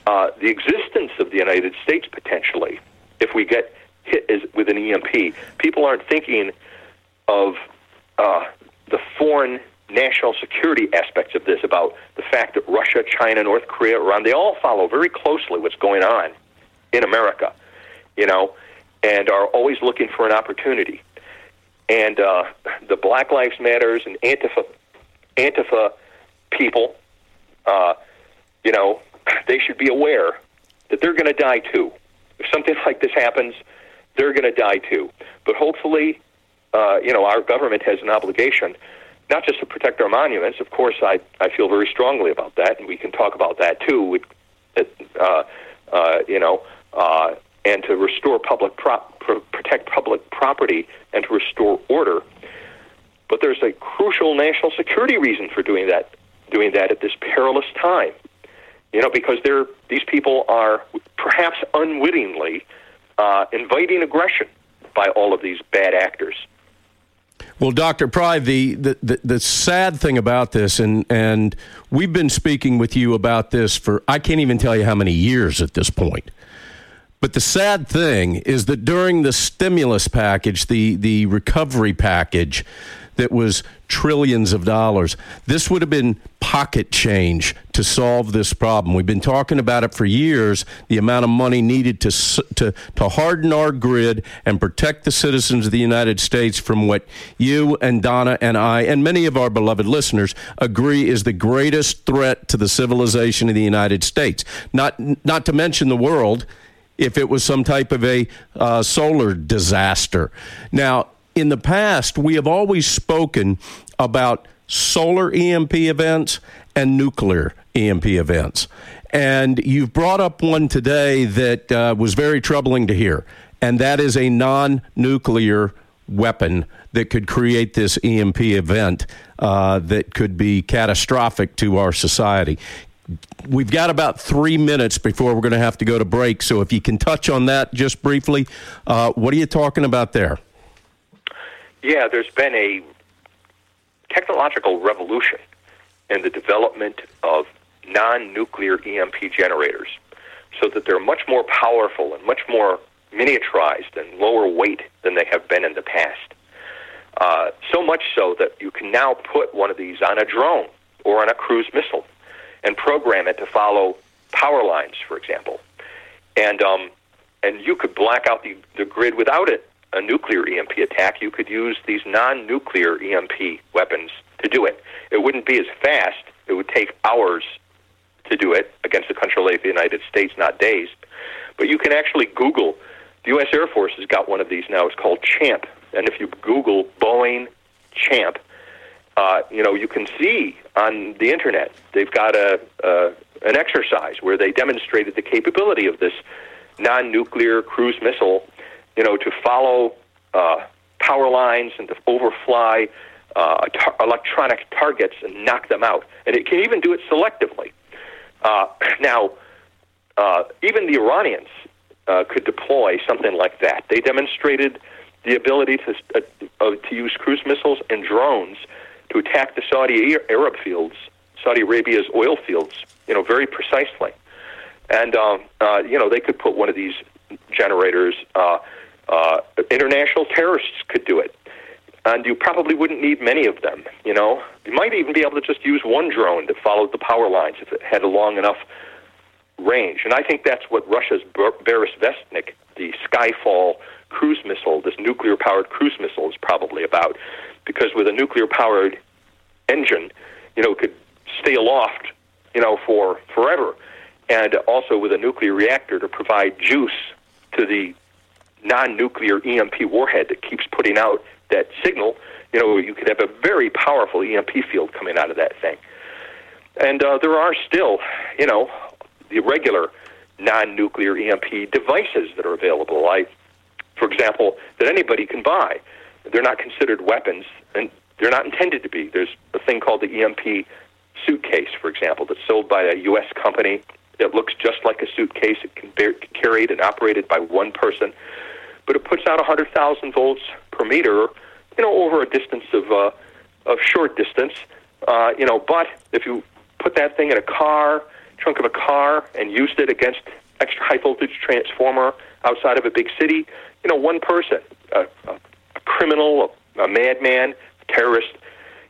uh, the existence of the United States potentially if we get hit as, with an EMP. People aren't thinking of uh, the foreign national security aspects of this about the fact that Russia, China, North Korea, Iran, they all follow very closely what's going on in America, you know, and are always looking for an opportunity. And uh, the Black Lives Matters and Antifa, Antifa people, uh, you know, they should be aware that they're going to die too. If something like this happens, they're going to die too. But hopefully, uh, you know, our government has an obligation not just to protect our monuments. Of course, I, I feel very strongly about that, and we can talk about that too. Uh, uh, you know, uh, and to restore public protect public property and to restore order. But there's a crucial national security reason for doing that. Doing that at this perilous time, you know, because they're these people are perhaps unwittingly uh, inviting aggression by all of these bad actors. Well, Dr. Pry, the, the, the, the sad thing about this, and, and we've been speaking with you about this for, I can't even tell you how many years at this point. But the sad thing is that during the stimulus package, the, the recovery package that was trillions of dollars, this would have been pocket change to solve this problem. We've been talking about it for years the amount of money needed to, to, to harden our grid and protect the citizens of the United States from what you and Donna and I and many of our beloved listeners agree is the greatest threat to the civilization of the United States. Not, not to mention the world if it was some type of a uh, solar disaster. Now, in the past, we have always spoken about solar EMP events and nuclear EMP events. And you've brought up one today that uh, was very troubling to hear, and that is a non nuclear weapon that could create this EMP event uh, that could be catastrophic to our society. We've got about three minutes before we're going to have to go to break. So if you can touch on that just briefly, uh, what are you talking about there? Yeah, there's been a technological revolution in the development of non nuclear EMP generators so that they're much more powerful and much more miniaturized and lower weight than they have been in the past. Uh, so much so that you can now put one of these on a drone or on a cruise missile and program it to follow power lines, for example. And um, and you could black out the, the grid without it, a nuclear EMP attack. You could use these non-nuclear EMP weapons to do it. It wouldn't be as fast. It would take hours to do it against the country like the United States, not days. But you can actually Google. The U.S. Air Force has got one of these now. It's called Champ. And if you Google Boeing Champ, uh, you know you can see on the internet they've got a uh, an exercise where they demonstrated the capability of this non-nuclear cruise missile, you know, to follow uh, power lines and to overfly uh, tar- electronic targets and knock them out. And it can even do it selectively. Uh, now, uh, even the Iranians uh, could deploy something like that. They demonstrated the ability to uh, uh, to use cruise missiles and drones to attack the Saudi Arab fields, Saudi Arabia's oil fields, you know, very precisely. And um, uh, you know, they could put one of these generators. Uh, uh, international terrorists could do it, and you probably wouldn't need many of them. You know, you might even be able to just use one drone that followed the power lines if it had a long enough range. And I think that's what Russia's Burevestnik, the Skyfall cruise missile, this nuclear-powered cruise missile, is probably about. Because with a nuclear-powered engine, you know, it could stay aloft, you know, for forever, and also with a nuclear reactor to provide juice to the non-nuclear EMP warhead that keeps putting out that signal. You know, you could have a very powerful EMP field coming out of that thing. And uh, there are still, you know, the regular non-nuclear EMP devices that are available. I, for example, that anybody can buy. They're not considered weapons, and they're not intended to be. There's a thing called the EMP suitcase, for example, that's sold by a U.S. company. It looks just like a suitcase. It can be carried and operated by one person, but it puts out 100,000 volts per meter, you know, over a distance of uh, of short distance. Uh, you know, but if you put that thing in a car, trunk of a car, and used it against extra high voltage transformer outside of a big city, you know, one person, a, a, a criminal, a, a madman, a terrorist,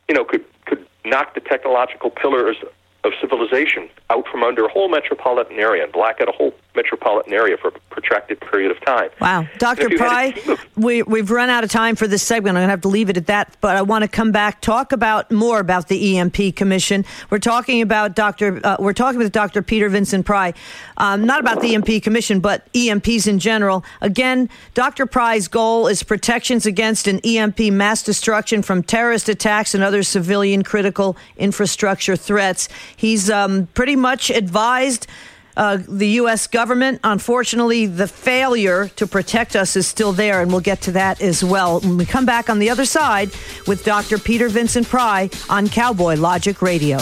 you know, could could knock the technological pillars of civilization out from under a whole metropolitan area and black out a whole metropolitan area for a protracted period of time. Wow. Dr. if you had Pry, of- we, we've run out of time for this segment. I'm going to have to leave it at that, but I want to come back, talk about more about the EMP Commission. We're talking about Dr. Uh, we're talking with Dr. Peter Vincent Pry, um, not about the EMP Commission, but EMPs in general. Again, Dr. Pry's goal is protections against an EMP mass destruction from terrorist attacks and other civilian critical infrastructure threats. He's um, pretty much advised uh, the U.S. government. Unfortunately, the failure to protect us is still there, and we'll get to that as well when we come back on the other side with Dr. Peter Vincent Pry on Cowboy Logic Radio.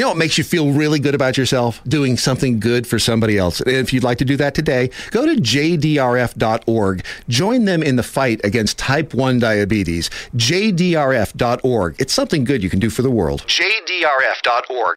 You know what makes you feel really good about yourself? Doing something good for somebody else. And if you'd like to do that today, go to jdrf.org. Join them in the fight against type 1 diabetes. jdrf.org. It's something good you can do for the world. jdrf.org.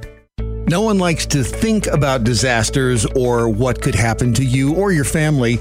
No one likes to think about disasters or what could happen to you or your family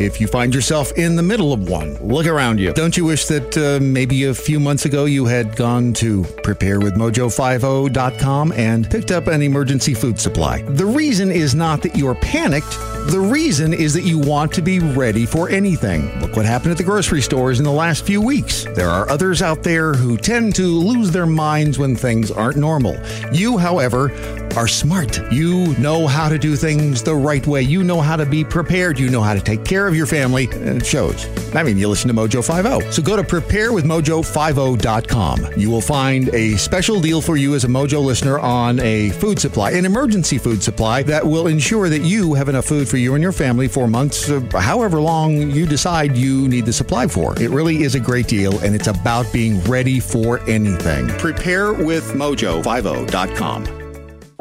if you find yourself in the middle of one. Look around you. Don't you wish that uh, maybe a few months ago you had gone to preparewithmojo50.com and picked up an emergency food supply? The reason is not that you're panicked. The reason is that you want to be ready for anything. Look what happened at the grocery stores in the last few weeks. There are others out there who tend to lose their minds when things aren't normal. You, however, are smart. You know how to do things the right way. You know how to be prepared. You know how to take care of your family, and it shows. I mean, you listen to Mojo 50. So go to preparewithmojo50.com. You will find a special deal for you as a Mojo listener on a food supply, an emergency food supply that will ensure that you have enough food for you and your family for months, however long you decide you need the supply for. It really is a great deal, and it's about being ready for anything. Preparewithmojo50.com.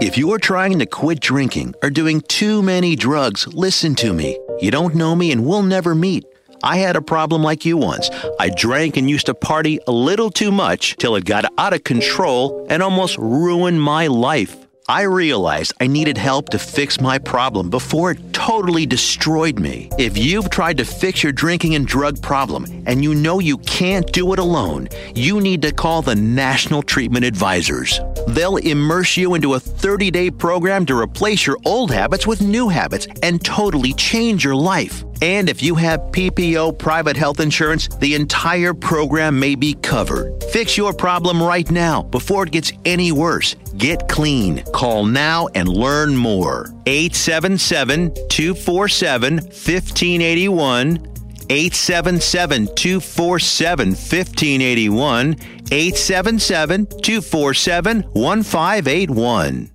If you're trying to quit drinking or doing too many drugs, listen to me. You don't know me and we'll never meet. I had a problem like you once. I drank and used to party a little too much till it got out of control and almost ruined my life. I realized I needed help to fix my problem before it totally destroyed me. If you've tried to fix your drinking and drug problem and you know you can't do it alone, you need to call the National Treatment Advisors. They'll immerse you into a 30 day program to replace your old habits with new habits and totally change your life. And if you have PPO private health insurance, the entire program may be covered. Fix your problem right now before it gets any worse. Get clean. Call now and learn more. 877 247 1581. 877 247 1581. 877 247 1581.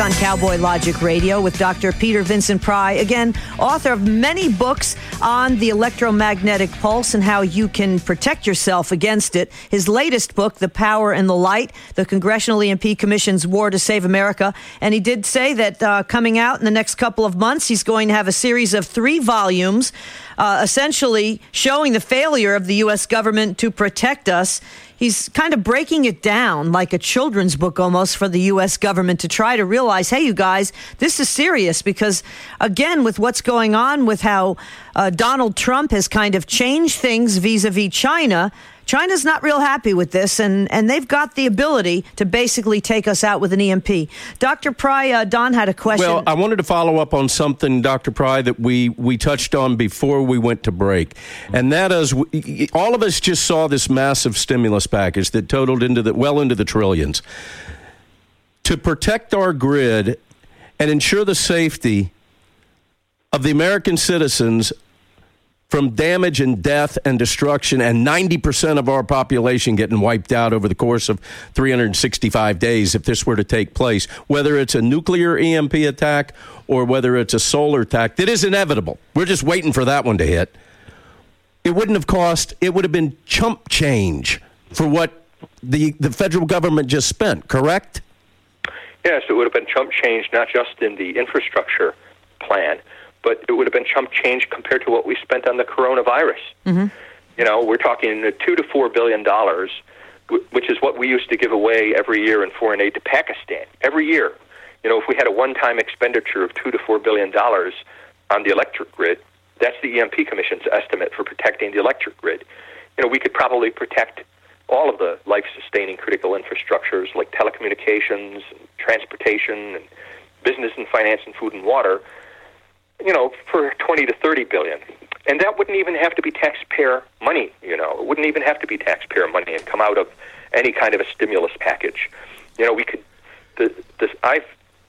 On Cowboy Logic Radio with Dr. Peter Vincent Pry, again, author of many books on the electromagnetic pulse and how you can protect yourself against it. His latest book, The Power and the Light, the Congressional EMP Commission's War to Save America. And he did say that uh, coming out in the next couple of months, he's going to have a series of three volumes, uh, essentially showing the failure of the U.S. government to protect us he's kind of breaking it down like a children's book almost for the U.S. government to try to realize, hey, you guys, this is serious because, again, with what's going on with how uh, Donald Trump has kind of changed things vis a vis China. China's not real happy with this, and, and they've got the ability to basically take us out with an EMP. Dr. Pry, uh, Don had a question. Well, I wanted to follow up on something, Dr. Pry, that we, we touched on before we went to break. And that is, we- all of us just saw this massive stimulus package that totaled into the, well into the trillions. To protect our grid and ensure the safety of the American citizens from damage and death and destruction, and 90% of our population getting wiped out over the course of 365 days if this were to take place, whether it's a nuclear EMP attack or whether it's a solar attack that is inevitable. We're just waiting for that one to hit. It wouldn't have cost, it would have been chump change for what the, the federal government just spent, correct? Yes, it would have been chump change not just in the infrastructure plan, but it would have been chump change compared to what we spent on the coronavirus. Mm-hmm. You know, we're talking two to four billion dollars, which is what we used to give away every year in foreign aid to Pakistan. Every year, you know, if we had a one-time expenditure of two to four billion dollars on the electric grid, that's the EMP Commission's estimate for protecting the electric grid. You know, we could probably protect all of the life-sustaining critical infrastructures like telecommunications, and transportation, and business and finance and food and water you know, for 20 to 30 billion. And that wouldn't even have to be taxpayer money, you know. It wouldn't even have to be taxpayer money and come out of any kind of a stimulus package. You know, we could the this I've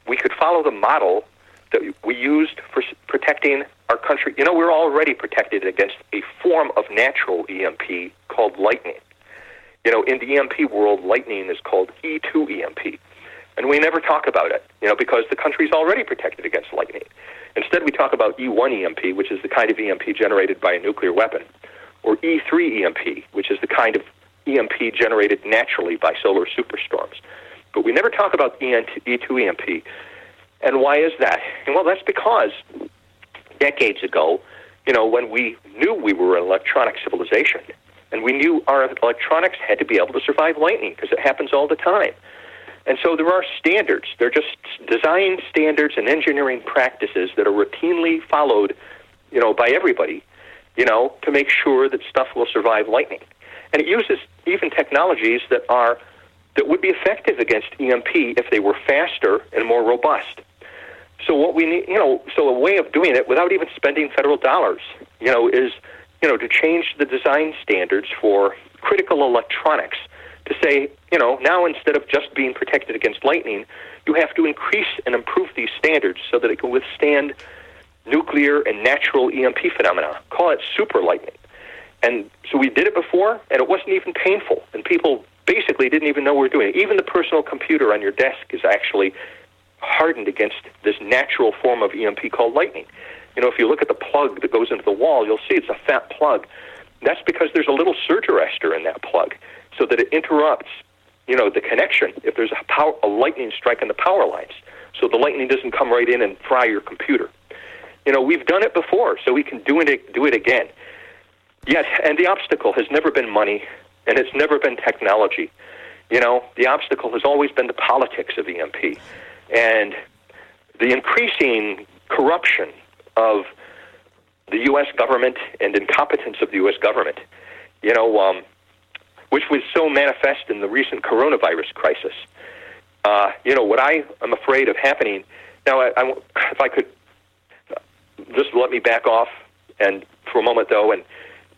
we could follow the model that we used for protecting our country. You know, we're already protected against a form of natural EMP called lightning. You know, in the EMP world, lightning is called E2 EMP. And we never talk about it, you know, because the country's already protected against lightning. Instead, we talk about E1 EMP, which is the kind of EMP generated by a nuclear weapon, or E3 EMP, which is the kind of EMP generated naturally by solar superstorms. But we never talk about E E2 EMP. And why is that? And well, that's because decades ago, you know, when we knew we were an electronic civilization, and we knew our electronics had to be able to survive lightning because it happens all the time. And so there are standards. They're just design standards and engineering practices that are routinely followed, you know, by everybody, you know, to make sure that stuff will survive lightning. And it uses even technologies that are that would be effective against EMP if they were faster and more robust. So what we need, you know, so a way of doing it without even spending federal dollars, you know, is you know to change the design standards for critical electronics to say, you know, now instead of just being protected against lightning, you have to increase and improve these standards so that it can withstand nuclear and natural EMP phenomena. Call it super lightning. And so we did it before, and it wasn't even painful, and people basically didn't even know we were doing it. Even the personal computer on your desk is actually hardened against this natural form of EMP called lightning. You know, if you look at the plug that goes into the wall, you'll see it's a fat plug. That's because there's a little surge arrestor in that plug, so that it interrupts, you know, the connection if there's a power, a lightning strike in the power lines, so the lightning doesn't come right in and fry your computer. You know, we've done it before, so we can do it do it again. Yet, and the obstacle has never been money, and it's never been technology. You know, the obstacle has always been the politics of EMP, and the increasing corruption of the U.S. government and incompetence of the U.S. government. You know, um, which was so manifest in the recent coronavirus crisis. Uh, you know, what I am afraid of happening. Now, I, I, if I could just let me back off and for a moment, though, and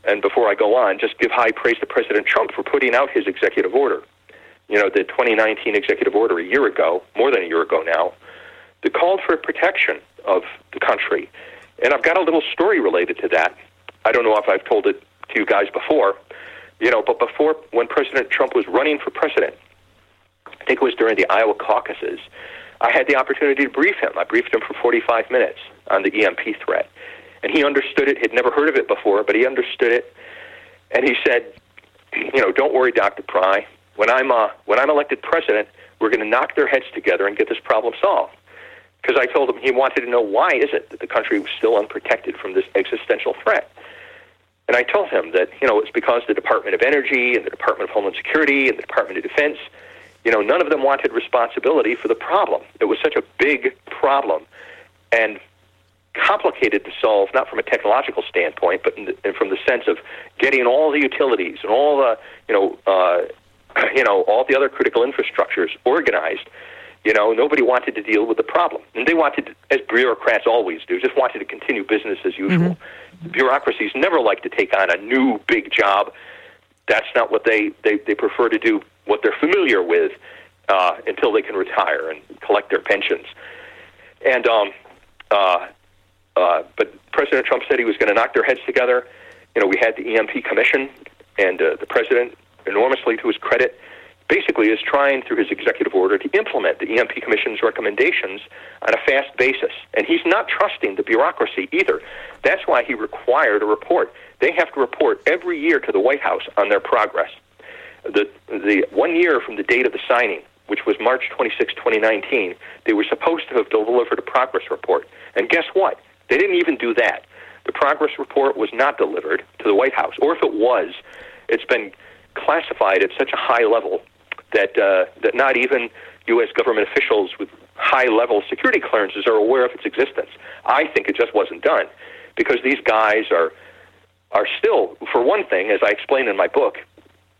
and before I go on, just give high praise to President Trump for putting out his executive order. You know, the 2019 executive order a year ago, more than a year ago now, that called for protection of the country. And I've got a little story related to that. I don't know if I've told it to you guys before, you know, but before, when President Trump was running for president, I think it was during the Iowa caucuses, I had the opportunity to brief him. I briefed him for 45 minutes on the EMP threat. And he understood it. He'd never heard of it before, but he understood it. And he said, you know, don't worry, Dr. Pry. When I'm, uh, when I'm elected president, we're going to knock their heads together and get this problem solved. Because I told him he wanted to know why is it that the country was still unprotected from this existential threat. And I told him that, you know, it's because the Department of Energy and the Department of Homeland Security and the Department of Defense, you know, none of them wanted responsibility for the problem. It was such a big problem and complicated to solve, not from a technological standpoint, but the, and from the sense of getting all the utilities and all the, you know, uh, you know, all the other critical infrastructures organized. You know, nobody wanted to deal with the problem, and they wanted, as bureaucrats always do, just wanted to continue business as usual. Bureaucracies never like to take on a new big job. That's not what they they, they prefer to do. What they're familiar with uh, until they can retire and collect their pensions. And um, uh, uh, but President Trump said he was going to knock their heads together. You know, we had the EMP commission, and uh, the president, enormously to his credit, basically is trying through his executive order to implement the EMP Commission's recommendations on a fast basis. And he's not trusting the bureaucracy either. That's why he required a report. They have to report every year to the White House on their progress. The, the one year from the date of the signing, which was March 26, 2019, they were supposed to have delivered a progress report. And guess what? They didn't even do that. The progress report was not delivered to the White House, or if it was, it's been classified at such a high level that uh, that not even U.S. government officials with high-level security clearances are aware of its existence. I think it just wasn't done because these guys are are still, for one thing, as I explain in my book,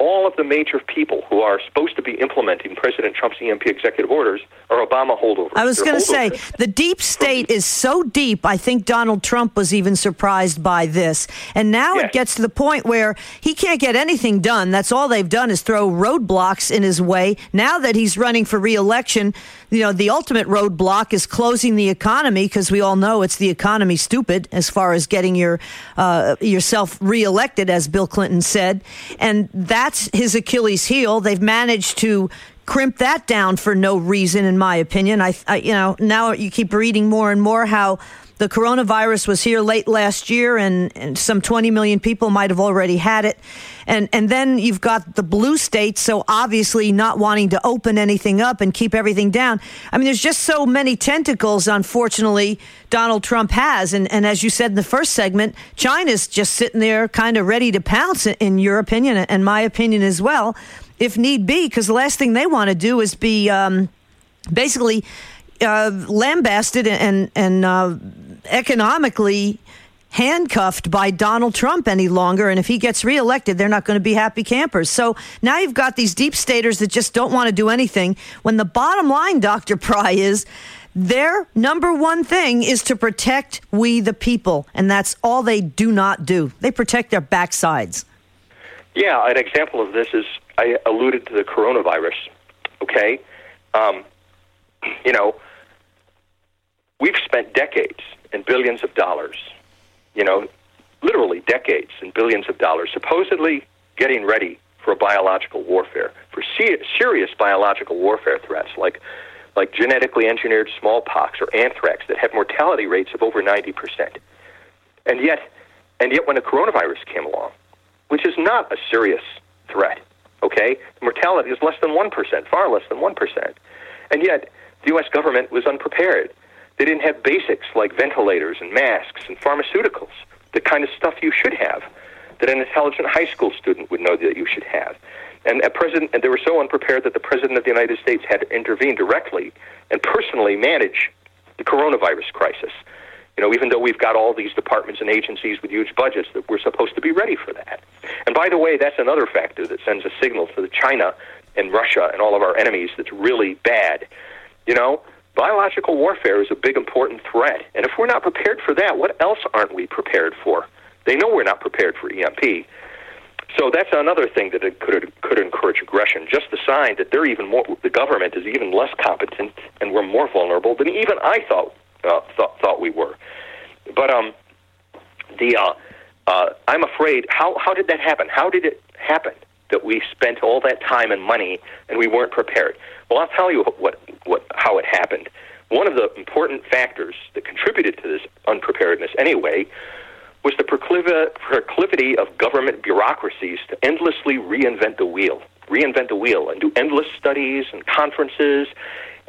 all of the major people who are supposed to be implementing President Trump's EMP executive orders are Obama holdovers. I was going to say the deep state is so deep. I think Donald Trump was even surprised by this. And now it gets to the point where he can't get anything done. That's all they've done is throw roadblocks in his way. Now that he's running for reelection, you know, the ultimate roadblock is closing the economy because we all know it's the economy stupid as far as getting your uh, yourself reelected, as Bill Clinton said. And that's his Achilles heel. They've managed to crimp that down for no reason, in my opinion. I, I, you know, now you keep reading more and more how the coronavirus was here late last year, and, and some 20 million people might have already had it. And and then you've got the blue states, so obviously not wanting to open anything up and keep everything down. I mean, there's just so many tentacles, unfortunately, Donald Trump has. And, and as you said in the first segment, China's just sitting there kind of ready to pounce, in your opinion, and my opinion as well, if need be, because the last thing they want to do is be um, basically uh, lambasted and, and uh, economically handcuffed by Donald Trump any longer. And if he gets reelected, they're not going to be happy campers. So now you've got these deep staters that just don't want to do anything. When the bottom line, Dr. Pry, is their number one thing is to protect we the people. And that's all they do not do. They protect their backsides. Yeah, an example of this is I alluded to the coronavirus. Okay, um, you know, we've spent decades and billions of dollars, you know, literally decades and billions of dollars, supposedly getting ready for a biological warfare, for se- serious biological warfare threats like like genetically engineered smallpox or anthrax that have mortality rates of over 90%. And yet, and yet when the coronavirus came along, which is not a serious threat, okay? Mortality is less than 1%, far less than 1%. And yet, the U.S. government was unprepared. They didn't have basics like ventilators and masks and pharmaceuticals, the kind of stuff you should have, that an intelligent high school student would know that you should have. And a president, and they were so unprepared that the president of the United States had to intervene directly and personally manage the coronavirus crisis. You know, even though we've got all these departments and agencies with huge budgets, that we're supposed to be ready for that. And by the way, that's another factor that sends a signal to China and Russia and all of our enemies that's really bad. You know, biological warfare is a big important threat, and if we're not prepared for that, what else aren't we prepared for? They know we're not prepared for EMP. So that's another thing that could could encourage aggression. Just the sign that they're even more, the government is even less competent, and we're more vulnerable than even I thought uh, thought, thought we were. But um, the uh, uh, I'm afraid how how did that happen? How did it happen that we spent all that time and money and we weren't prepared? Well, I'll tell you what what how it happened. One of the important factors that contributed to this unpreparedness, anyway, was the procliv- proclivity of government bureaucracies to endlessly reinvent the wheel, reinvent the wheel, and do endless studies and conferences,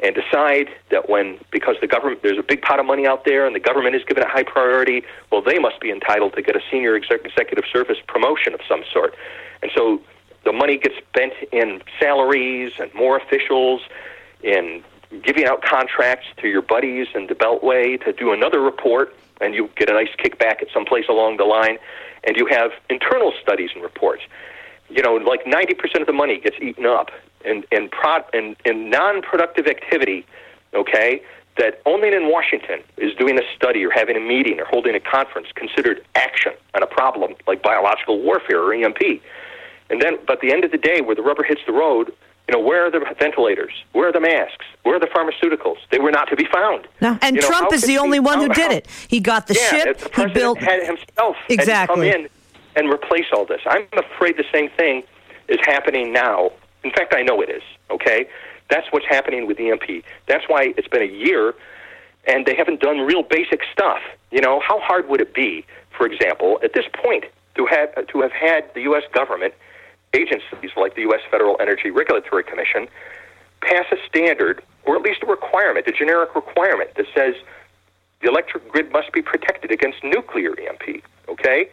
and decide that when because the government there's a big pot of money out there and the government is given a high priority, well, they must be entitled to get a senior exec- executive service promotion of some sort, and so the money gets spent in salaries and more officials, in giving out contracts to your buddies in the Beltway to do another report and you get a nice kickback at some place along the line, and you have internal studies and reports. You know, like 90% of the money gets eaten up in, in, prod, in, in non-productive activity, okay, that only in Washington is doing a study or having a meeting or holding a conference considered action on a problem like biological warfare or EMP. And then, but at the end of the day, where the rubber hits the road, You know, where are the ventilators? Where are the masks? Where are the pharmaceuticals? They were not to be found. No. And You know, Trump is the only one who did it. He got the yeah, ship. the He built had himself had Exactly. come in and replace all this. I'm afraid the same thing is happening now. In fact, I know it is. Okay, that's what's happening with EMP. That's why it's been a year, and they haven't done real basic stuff. You know, how hard would it be, for example, at this point, to have to have had the U.S. government agencies like the U.S. Federal Energy Regulatory Commission pass a standard, or at least a requirement, a generic requirement that says the electric grid must be protected against nuclear EMP. Okay?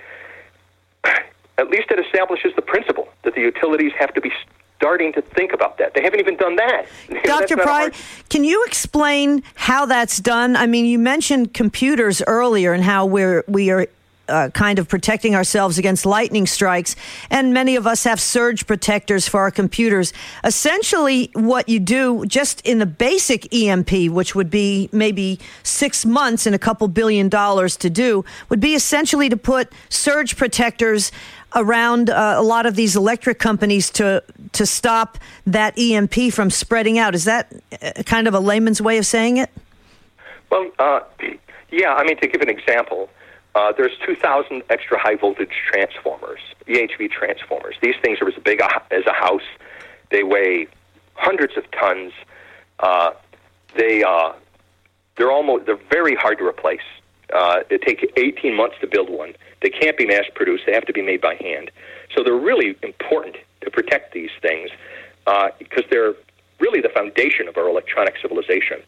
At least it establishes the principle that the utilities have to be starting to think about that. They haven't even done that. You know, that's Dr. not a Pride, hard- can you explain how that's done? I mean, you mentioned computers earlier and how we're we are uh, kind of protecting ourselves against lightning strikes, and many of us have surge protectors for our computers. Essentially, what you do just in the basic EMP, which would be maybe six months and a couple billion dollars to do, would be essentially to put surge protectors around uh, a lot of these electric companies to to stop that EMP from spreading out. Is that uh, kind of a layman's way of saying it? Well, uh, yeah, I mean, to give an example, uh, there's 2,000 extra high voltage transformers, EHV transformers. These things are as big a- as a house. They weigh hundreds of tons. Uh, they uh, they're almost they're very hard to replace. Uh, it takes 18 months to build one. They can't be mass produced. They have to be made by hand. So they're really important to protect these things uh, because they're really the foundation of our electronic civilization.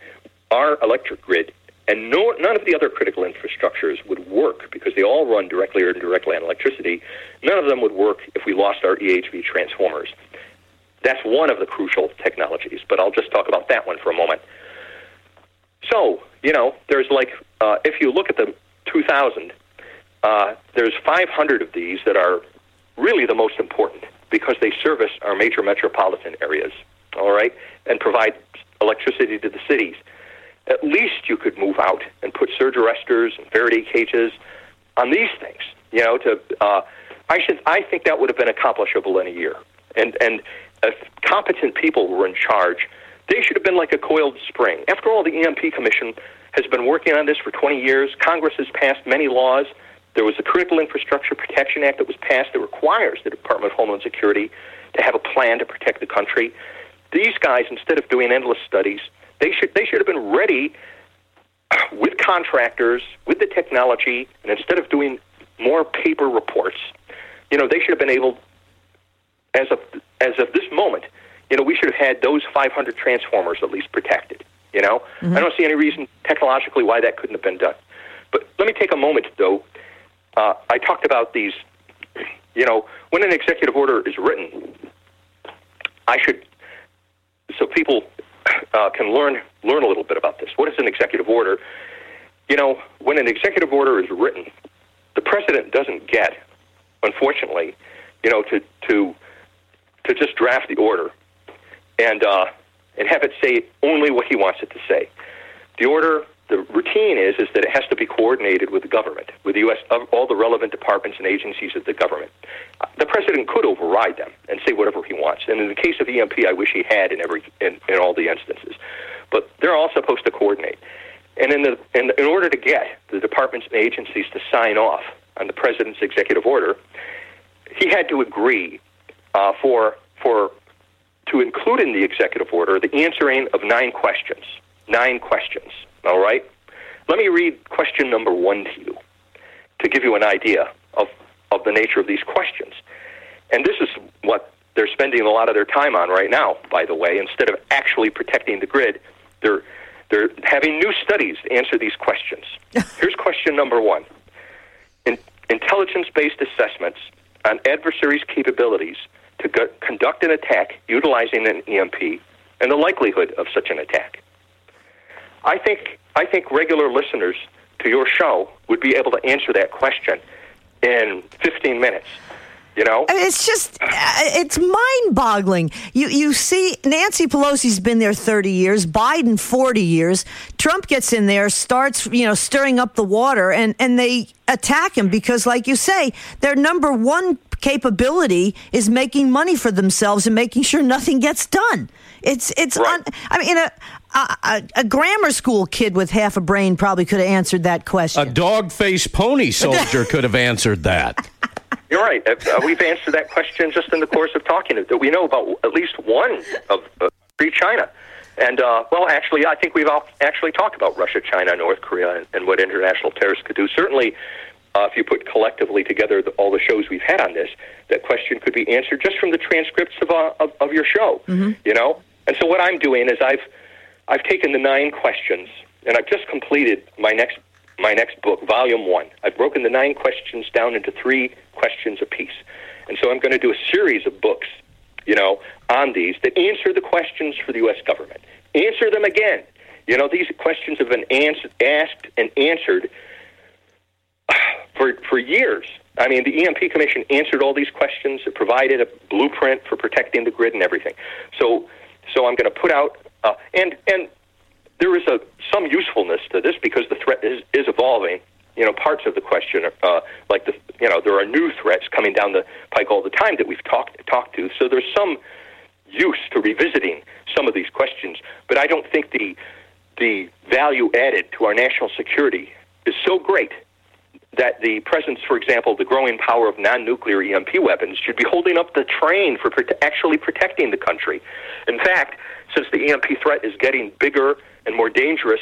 Our electric grid and no, none of the other critical infrastructures would work because they all run directly or indirectly on electricity. None of them would work if we lost our EHV transformers. That's one of the crucial technologies, but I'll just talk about that one for a moment. So, you know, there's like, uh, if you look at the 2000, uh, there's 500 of these that are really the most important because they service our major metropolitan areas, all right, and provide electricity to the cities. At least you could move out and put surge arresters and Faraday cages on these things. You know, to uh, I should I think that would have been accomplishable in a year. And and if competent people were in charge, they should have been like a coiled spring. After all, the EMP Commission has been working on this for 20 years. Congress has passed many laws. There was the Critical Infrastructure Protection Act that was passed that requires the Department of Homeland Security to have a plan to protect the country. These guys, instead of doing endless studies, they should they should have been ready with contractors, with the technology, and instead of doing more paper reports, you know, they should have been able, as of as of this moment, you know, we should have had those 500 transformers at least protected. You know, I don't see any reason technologically why that couldn't have been done. But let me take a moment, though. Uh, I talked about these. You know, when an executive order is written, I should so people uh, can learn learn a little bit about this. What is an executive order? You know, when an executive order is written, the president doesn't get, unfortunately, you know, to to to just draft the order and uh, and have it say only what he wants it to say. The order, the routine is is that it has to be coordinated with the government, with the U.S. all the relevant departments and agencies of the government. The president could override them and say whatever he wants. And in the case of EMP, I wish he had in every in, in all the instances. But they're all supposed to coordinate. And in the in, in order to get the departments and agencies to sign off on the president's executive order, he had to agree uh, for for to include in the executive order the answering of nine questions. Nine questions. All right. Let me read question number one to you to give you an idea of of the nature of these questions. And this is what they're spending a lot of their time on right now. By the way, instead of actually protecting the grid, they're they're having new studies to answer these questions. Here's question number one In, intelligence based assessments on adversaries' capabilities to go, conduct an attack utilizing an EMP and the likelihood of such an attack. I think, I think regular listeners to your show would be able to answer that question in 15 minutes. You know? It's just, uh, it's mind boggling. You, you see, Nancy Pelosi's been there 30 years, Biden 40 years. Trump gets in there, starts, you know, stirring up the water, and, and they attack him because, like you say, their number one capability is making money for themselves and making sure nothing gets done. It's it's. Un, I mean, a, a, a grammar school kid with half a brain probably could have answered that question. A dog-faced pony soldier could have answered that. You're right. Uh, uh, we've answered that question just in the course of talking. That we know about at least one of uh, free China. And, uh, well, actually, I think we've all actually talked about Russia, China, North Korea, and, and what international terrorists could do. Certainly, uh, if you put collectively together the, all the shows we've had on this, that question could be answered just from the transcripts of, uh, of, of your show, Mm-hmm. you know? And so what I'm doing is I've, I've taken the nine questions, and I've just completed my next, my next book, Volume 1. I've broken the nine questions down into three questions apiece. And so I'm going to do a series of books you know, on these that answer the questions for the U.S. government. Answer them again. You know, these questions have been asked and answered for for years. I mean, the EMP Commission answered all these questions. It provided a blueprint for protecting the grid and everything. So, so I'm going to put out uh, and and there is a some usefulness to this because the threat is, is evolving. You know, parts of the question, are, uh, like the you know, there are new threats coming down the pike all the time that we've talked talked to. So there's some use to revisiting some of these questions, but I don't think the the value added to our national security is so great that the presence, for example, the growing power of non-nuclear EMP weapons should be holding up the train for prote- actually protecting the country. In fact, since the EMP threat is getting bigger and more dangerous,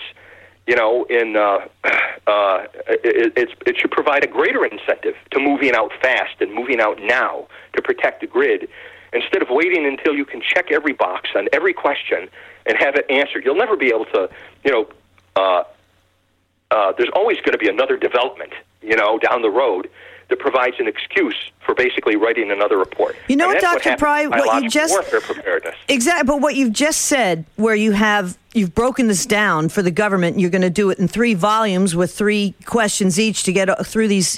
you know, in uh, uh, it, it should provide a greater incentive to moving out fast and moving out now to protect the grid instead of waiting until you can check every box on every question and have it answered. You'll never be able to, you know, uh, uh, there's always going to be another development, you know, down the road that provides an excuse for basically writing another report. You know what, Dr. Pry, what you just- warfare preparedness. Exactly, but what you've just said, where you have you've broken this down for the government, you're going to do it in three volumes with three questions each to get uh, through these.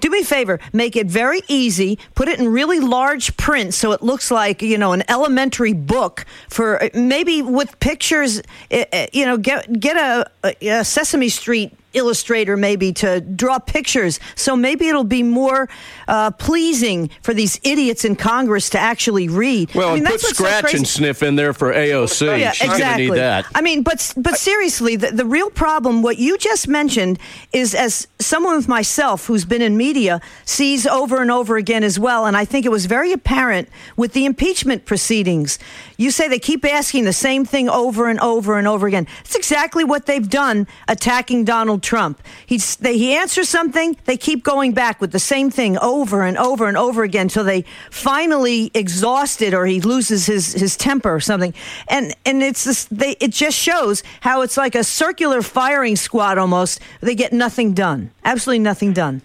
Do me a favor, make it very easy. Put it in really large print so it looks like you know an elementary book for uh, maybe with pictures. uh, You know, get get a, a Sesame Street illustrator maybe to draw pictures so maybe it'll be more uh, pleasing for these idiots in congress to actually read Well, I mean, and put so scratch crazy. and sniff in there for AOC. Oh, Yeah, She's exactly. going to need that. I mean, but but seriously, the, the real problem, what you just mentioned, is as someone with myself who's been in media sees over and over again as well, and I think it was very apparent with the impeachment proceedings. You say they keep asking the same thing over and over and over again. It's exactly what they've done attacking Donald Trump. He's, they, he answers something, they keep going back with the same thing over and over and over again until they finally exhausted or he loses his, his temper or something. And and it's this, they, it just shows how it's like a circular firing squad almost. They get nothing done, absolutely nothing done.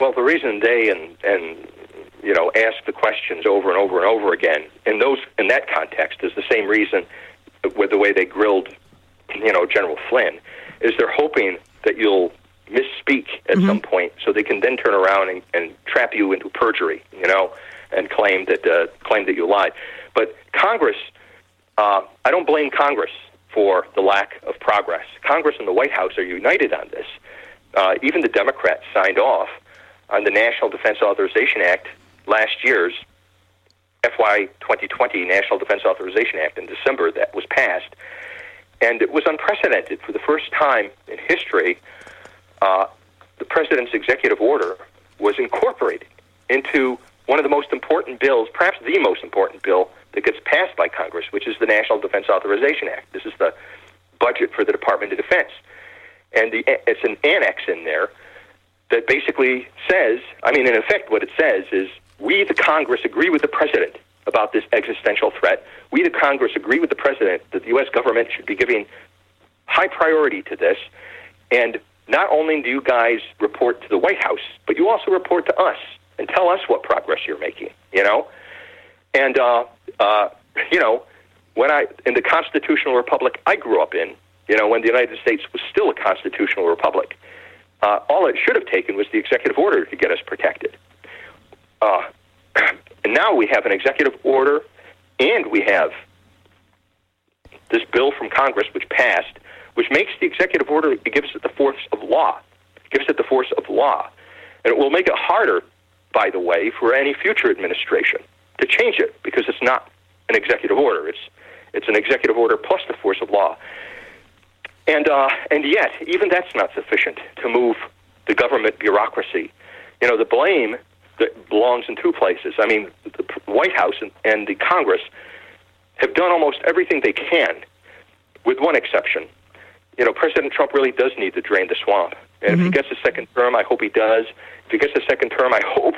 Well, the reason they and and you know ask the questions over and over and over again. In those in that context is the same reason with the way they grilled you know General Flynn is they're hoping that you'll misspeak at some point so they can then turn around and, and trap you into perjury you know and claim that uh, claim that you lied. But Congress uh, I don't blame Congress for the lack of progress. Congress and the White House are united on this. Uh, even the Democrats signed off on the National Defense Authorization Act last year's FY 2020 National Defense Authorization Act in December that was passed. And it was unprecedented. For the first time in history, uh, the President's executive order was incorporated into one of the most important bills, perhaps the most important bill that gets passed by Congress, which is the National Defense Authorization Act. This is the budget for the Department of Defense. And the, it's an annex in there that basically says, I mean, in effect, what it says is we, the Congress, agree with the President about this existential threat. We, the Congress, agree with the President that the U.S. government should be giving high priority to this. And not only do you guys report to the White House, but you also report to us and tell us what progress you're making, you know? And, uh, uh, you know, when I, in the constitutional republic I grew up in, you know, when the United States was still a constitutional republic, uh, all it should have taken was the executive order to get us protected. Uh, and now we have an executive order, and we have this bill from Congress which passed, which makes the executive order, it gives it the force of law. It gives it the force of law. And it will make it harder by the way, for any future administration to change it because it's not an executive order. It's it's an executive order plus the force of law. And uh, and yet, even that's not sufficient to move the government bureaucracy. You know, the blame that belongs in two places. I mean, the White House and, and the Congress have done almost everything they can, with one exception. You know, President Trump really does need to drain the swamp. And if he mm-hmm. gets a second term, I hope he does. If he gets a second term, I hope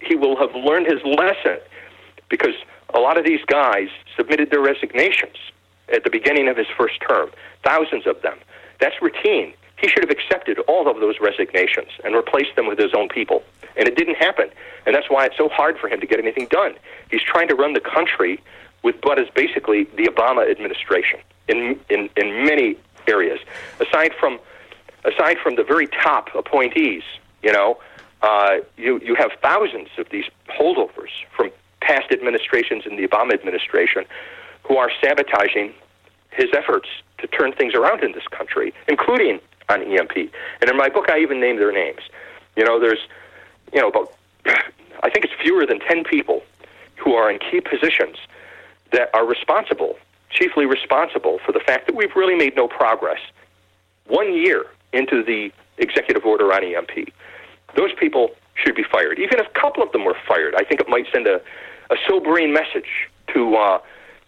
he will have learned his lesson because a lot of these guys submitted their resignations at the beginning of his first term, thousands of them. That's routine. He should have accepted all of those resignations and replaced them with his own people. And it didn't happen. And that's why it's so hard for him to get anything done. He's trying to run the country with what is basically the Obama administration in, in, in many areas. Aside from, aside from the very top appointees, you know, uh, you, you have thousands of these holdovers from past administrations in the Obama administration who are sabotaging his efforts to turn things around in this country, including on EMP. And in my book, I even name their names. You know, there's, you know, about, I think it's fewer than 10 people who are in key positions that are responsible, chiefly responsible for the fact that we've really made no progress one year into the executive order on EMP. Those people should be fired. Even if a couple of them were fired, I think it might send a, a sobering message to, uh,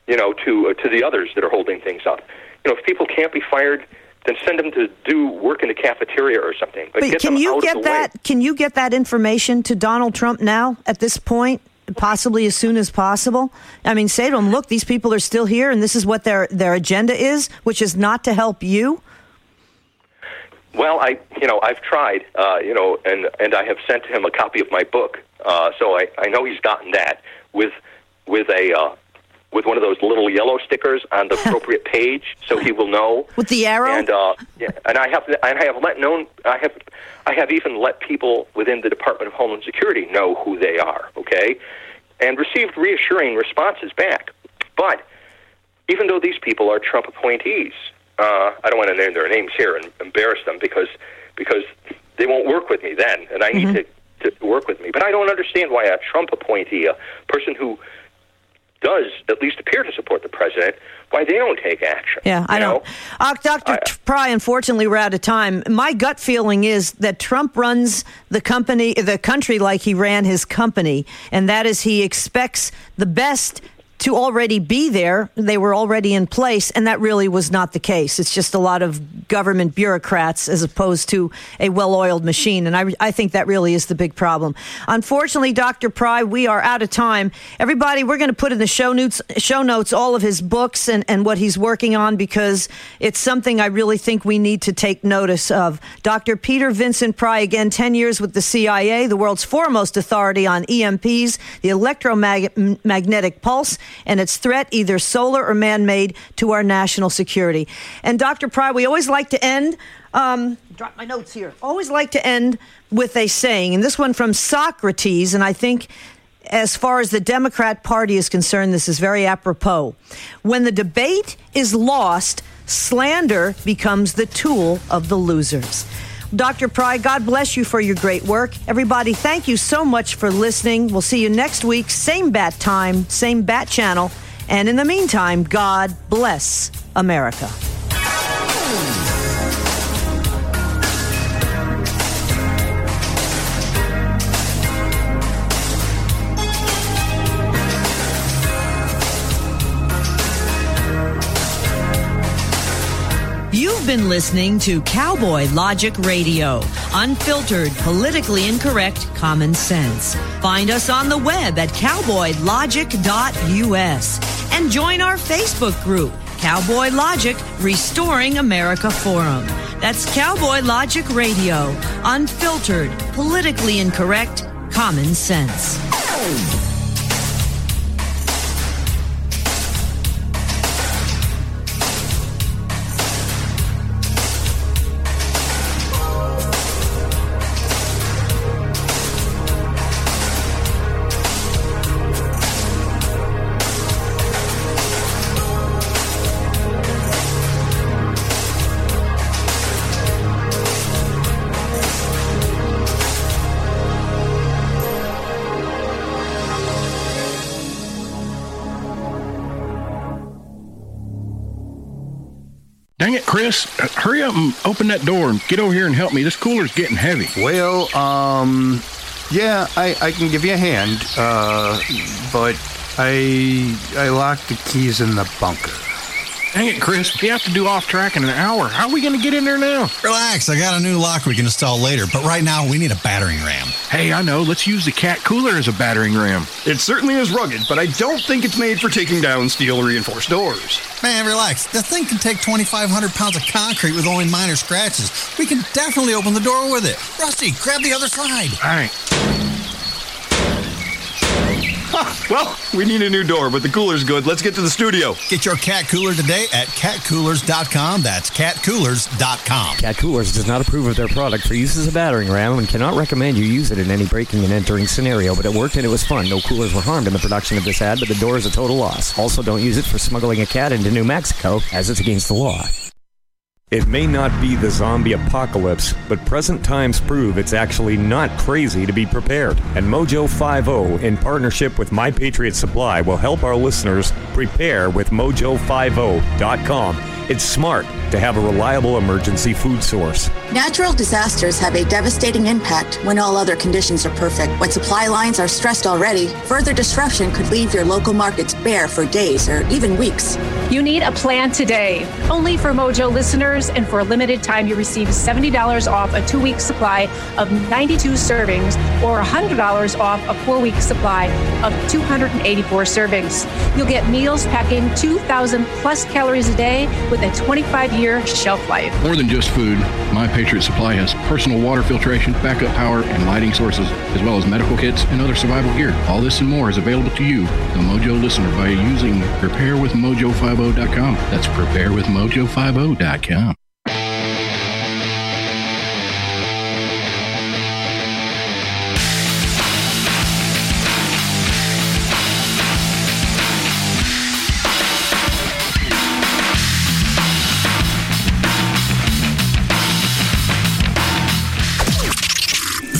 you know, to uh, to the others that are holding things up. You know, if people can't be fired, then send them to do work in the cafeteria or something. But, can you get that? Way. Can you get that information to Donald Trump now at this point? Possibly as soon as possible. I mean, say to him, "Look, these people are still here, and this is what their their agenda is, which is not to help you." Well, I, you know, I've tried, uh, you know, and and I have sent him a copy of my book, uh, so I, I know he's gotten that with with a uh, with one of those little yellow stickers on the appropriate page, so he will know. With the arrow. And uh, yeah, and I have and I have let known I have I have even let people within the Department of Homeland Security know who they are. Okay, and received reassuring responses back. But even though these people are Trump appointees, uh, I don't want to name their names here and embarrass them because because they won't work with me then, and I need to, to work with me. But I don't understand why a Trump appointee, a person who does at least appear to support the president, why they don't take action. Yeah, I don't. know? Uh, Dr. Pry, unfortunately, we're out of time. My gut feeling is that Trump runs the company, the country, like he ran his company, and that is he expects the best to already be there. They were already in place, and that really was not the case. It's just a lot of government bureaucrats as opposed to a well oiled machine. And I, I think that really is the big problem. Unfortunately, Dr. Pry, we are out of time. Everybody, we're going to put in the show notes, show notes all of his books and, and what he's working on because it's something I really think we need to take notice of. Dr. Peter Vincent Pry, again, 10 years with the CIA, the world's foremost authority on EMPs, the electromagnetic pulse, and its threat, either solar or man made, to our national security. And Dr. Pry, we always like to end. Um, drop my notes here. Always like to end with a saying, and this one from Socrates, and I think as far as the Democrat Party is concerned, this is very apropos. When the debate is lost, slander becomes the tool of the losers. Dr. Pry, God bless you for your great work. Everybody, thank you so much for listening. We'll see you next week, same bat time, same bat channel. And in the meantime, God bless America. You've been listening to Cowboy Logic Radio, unfiltered, politically incorrect common sense. Find us on the web at cowboylogic.us and join our Facebook group, Cowboy Logic Restoring America Forum. That's Cowboy Logic Radio, unfiltered, politically incorrect common sense. Chris, hurry up and open that door and get over here and help me. This cooler's getting heavy. Well, um, yeah, I, I can give you a hand, uh, but I I locked the keys in the bunker. Dang it, Chris. We have to do off track in an hour. How are we going to get in there now? Relax, I got a new lock we can install later, but right now we need a battering ram. Hey, I know. Let's use the cat cooler as a battering ram. It certainly is rugged, but I don't think it's made for taking down steel reinforced doors. Man, relax. The thing can take 2,500 pounds of concrete with only minor scratches. We can definitely open the door with it. Rusty, grab the other side. All right. Well, we need a new door, but the cooler's good. Let's get to the studio. Get your cat cooler today at catcoolers.com. That's catcoolers.com. Cat Coolers does not approve of their product for use as a battering ram and cannot recommend you use it in any breaking and entering scenario, but it worked and it was fun. No coolers were harmed in the production of this ad, but the door is a total loss. Also, don't use it for smuggling a cat into New Mexico, as it's against the law. It may not be the zombie apocalypse, but present times prove it's actually not crazy to be prepared. And Mojo 50, in partnership with My Patriot Supply, will help our listeners prepare with mojo50.com. It's smart to have a reliable emergency food source. Natural disasters have a devastating impact when all other conditions are perfect. When supply lines are stressed already, further disruption could leave your local markets bare for days or even weeks. You need a plan today. Only for Mojo listeners, and for a limited time, you receive $70 off a two week supply of 92 servings or $100 off a four week supply of 284 servings. You'll get meals packing 2,000 plus calories a day with a 25 year shelf life. More than just food, My Patriot Supply has personal water filtration, backup power, and lighting sources, as well as medical kits and other survival gear. All this and more is available to you, the Mojo listener, by using preparewithmojo50.com. That's preparewithmojo50.com.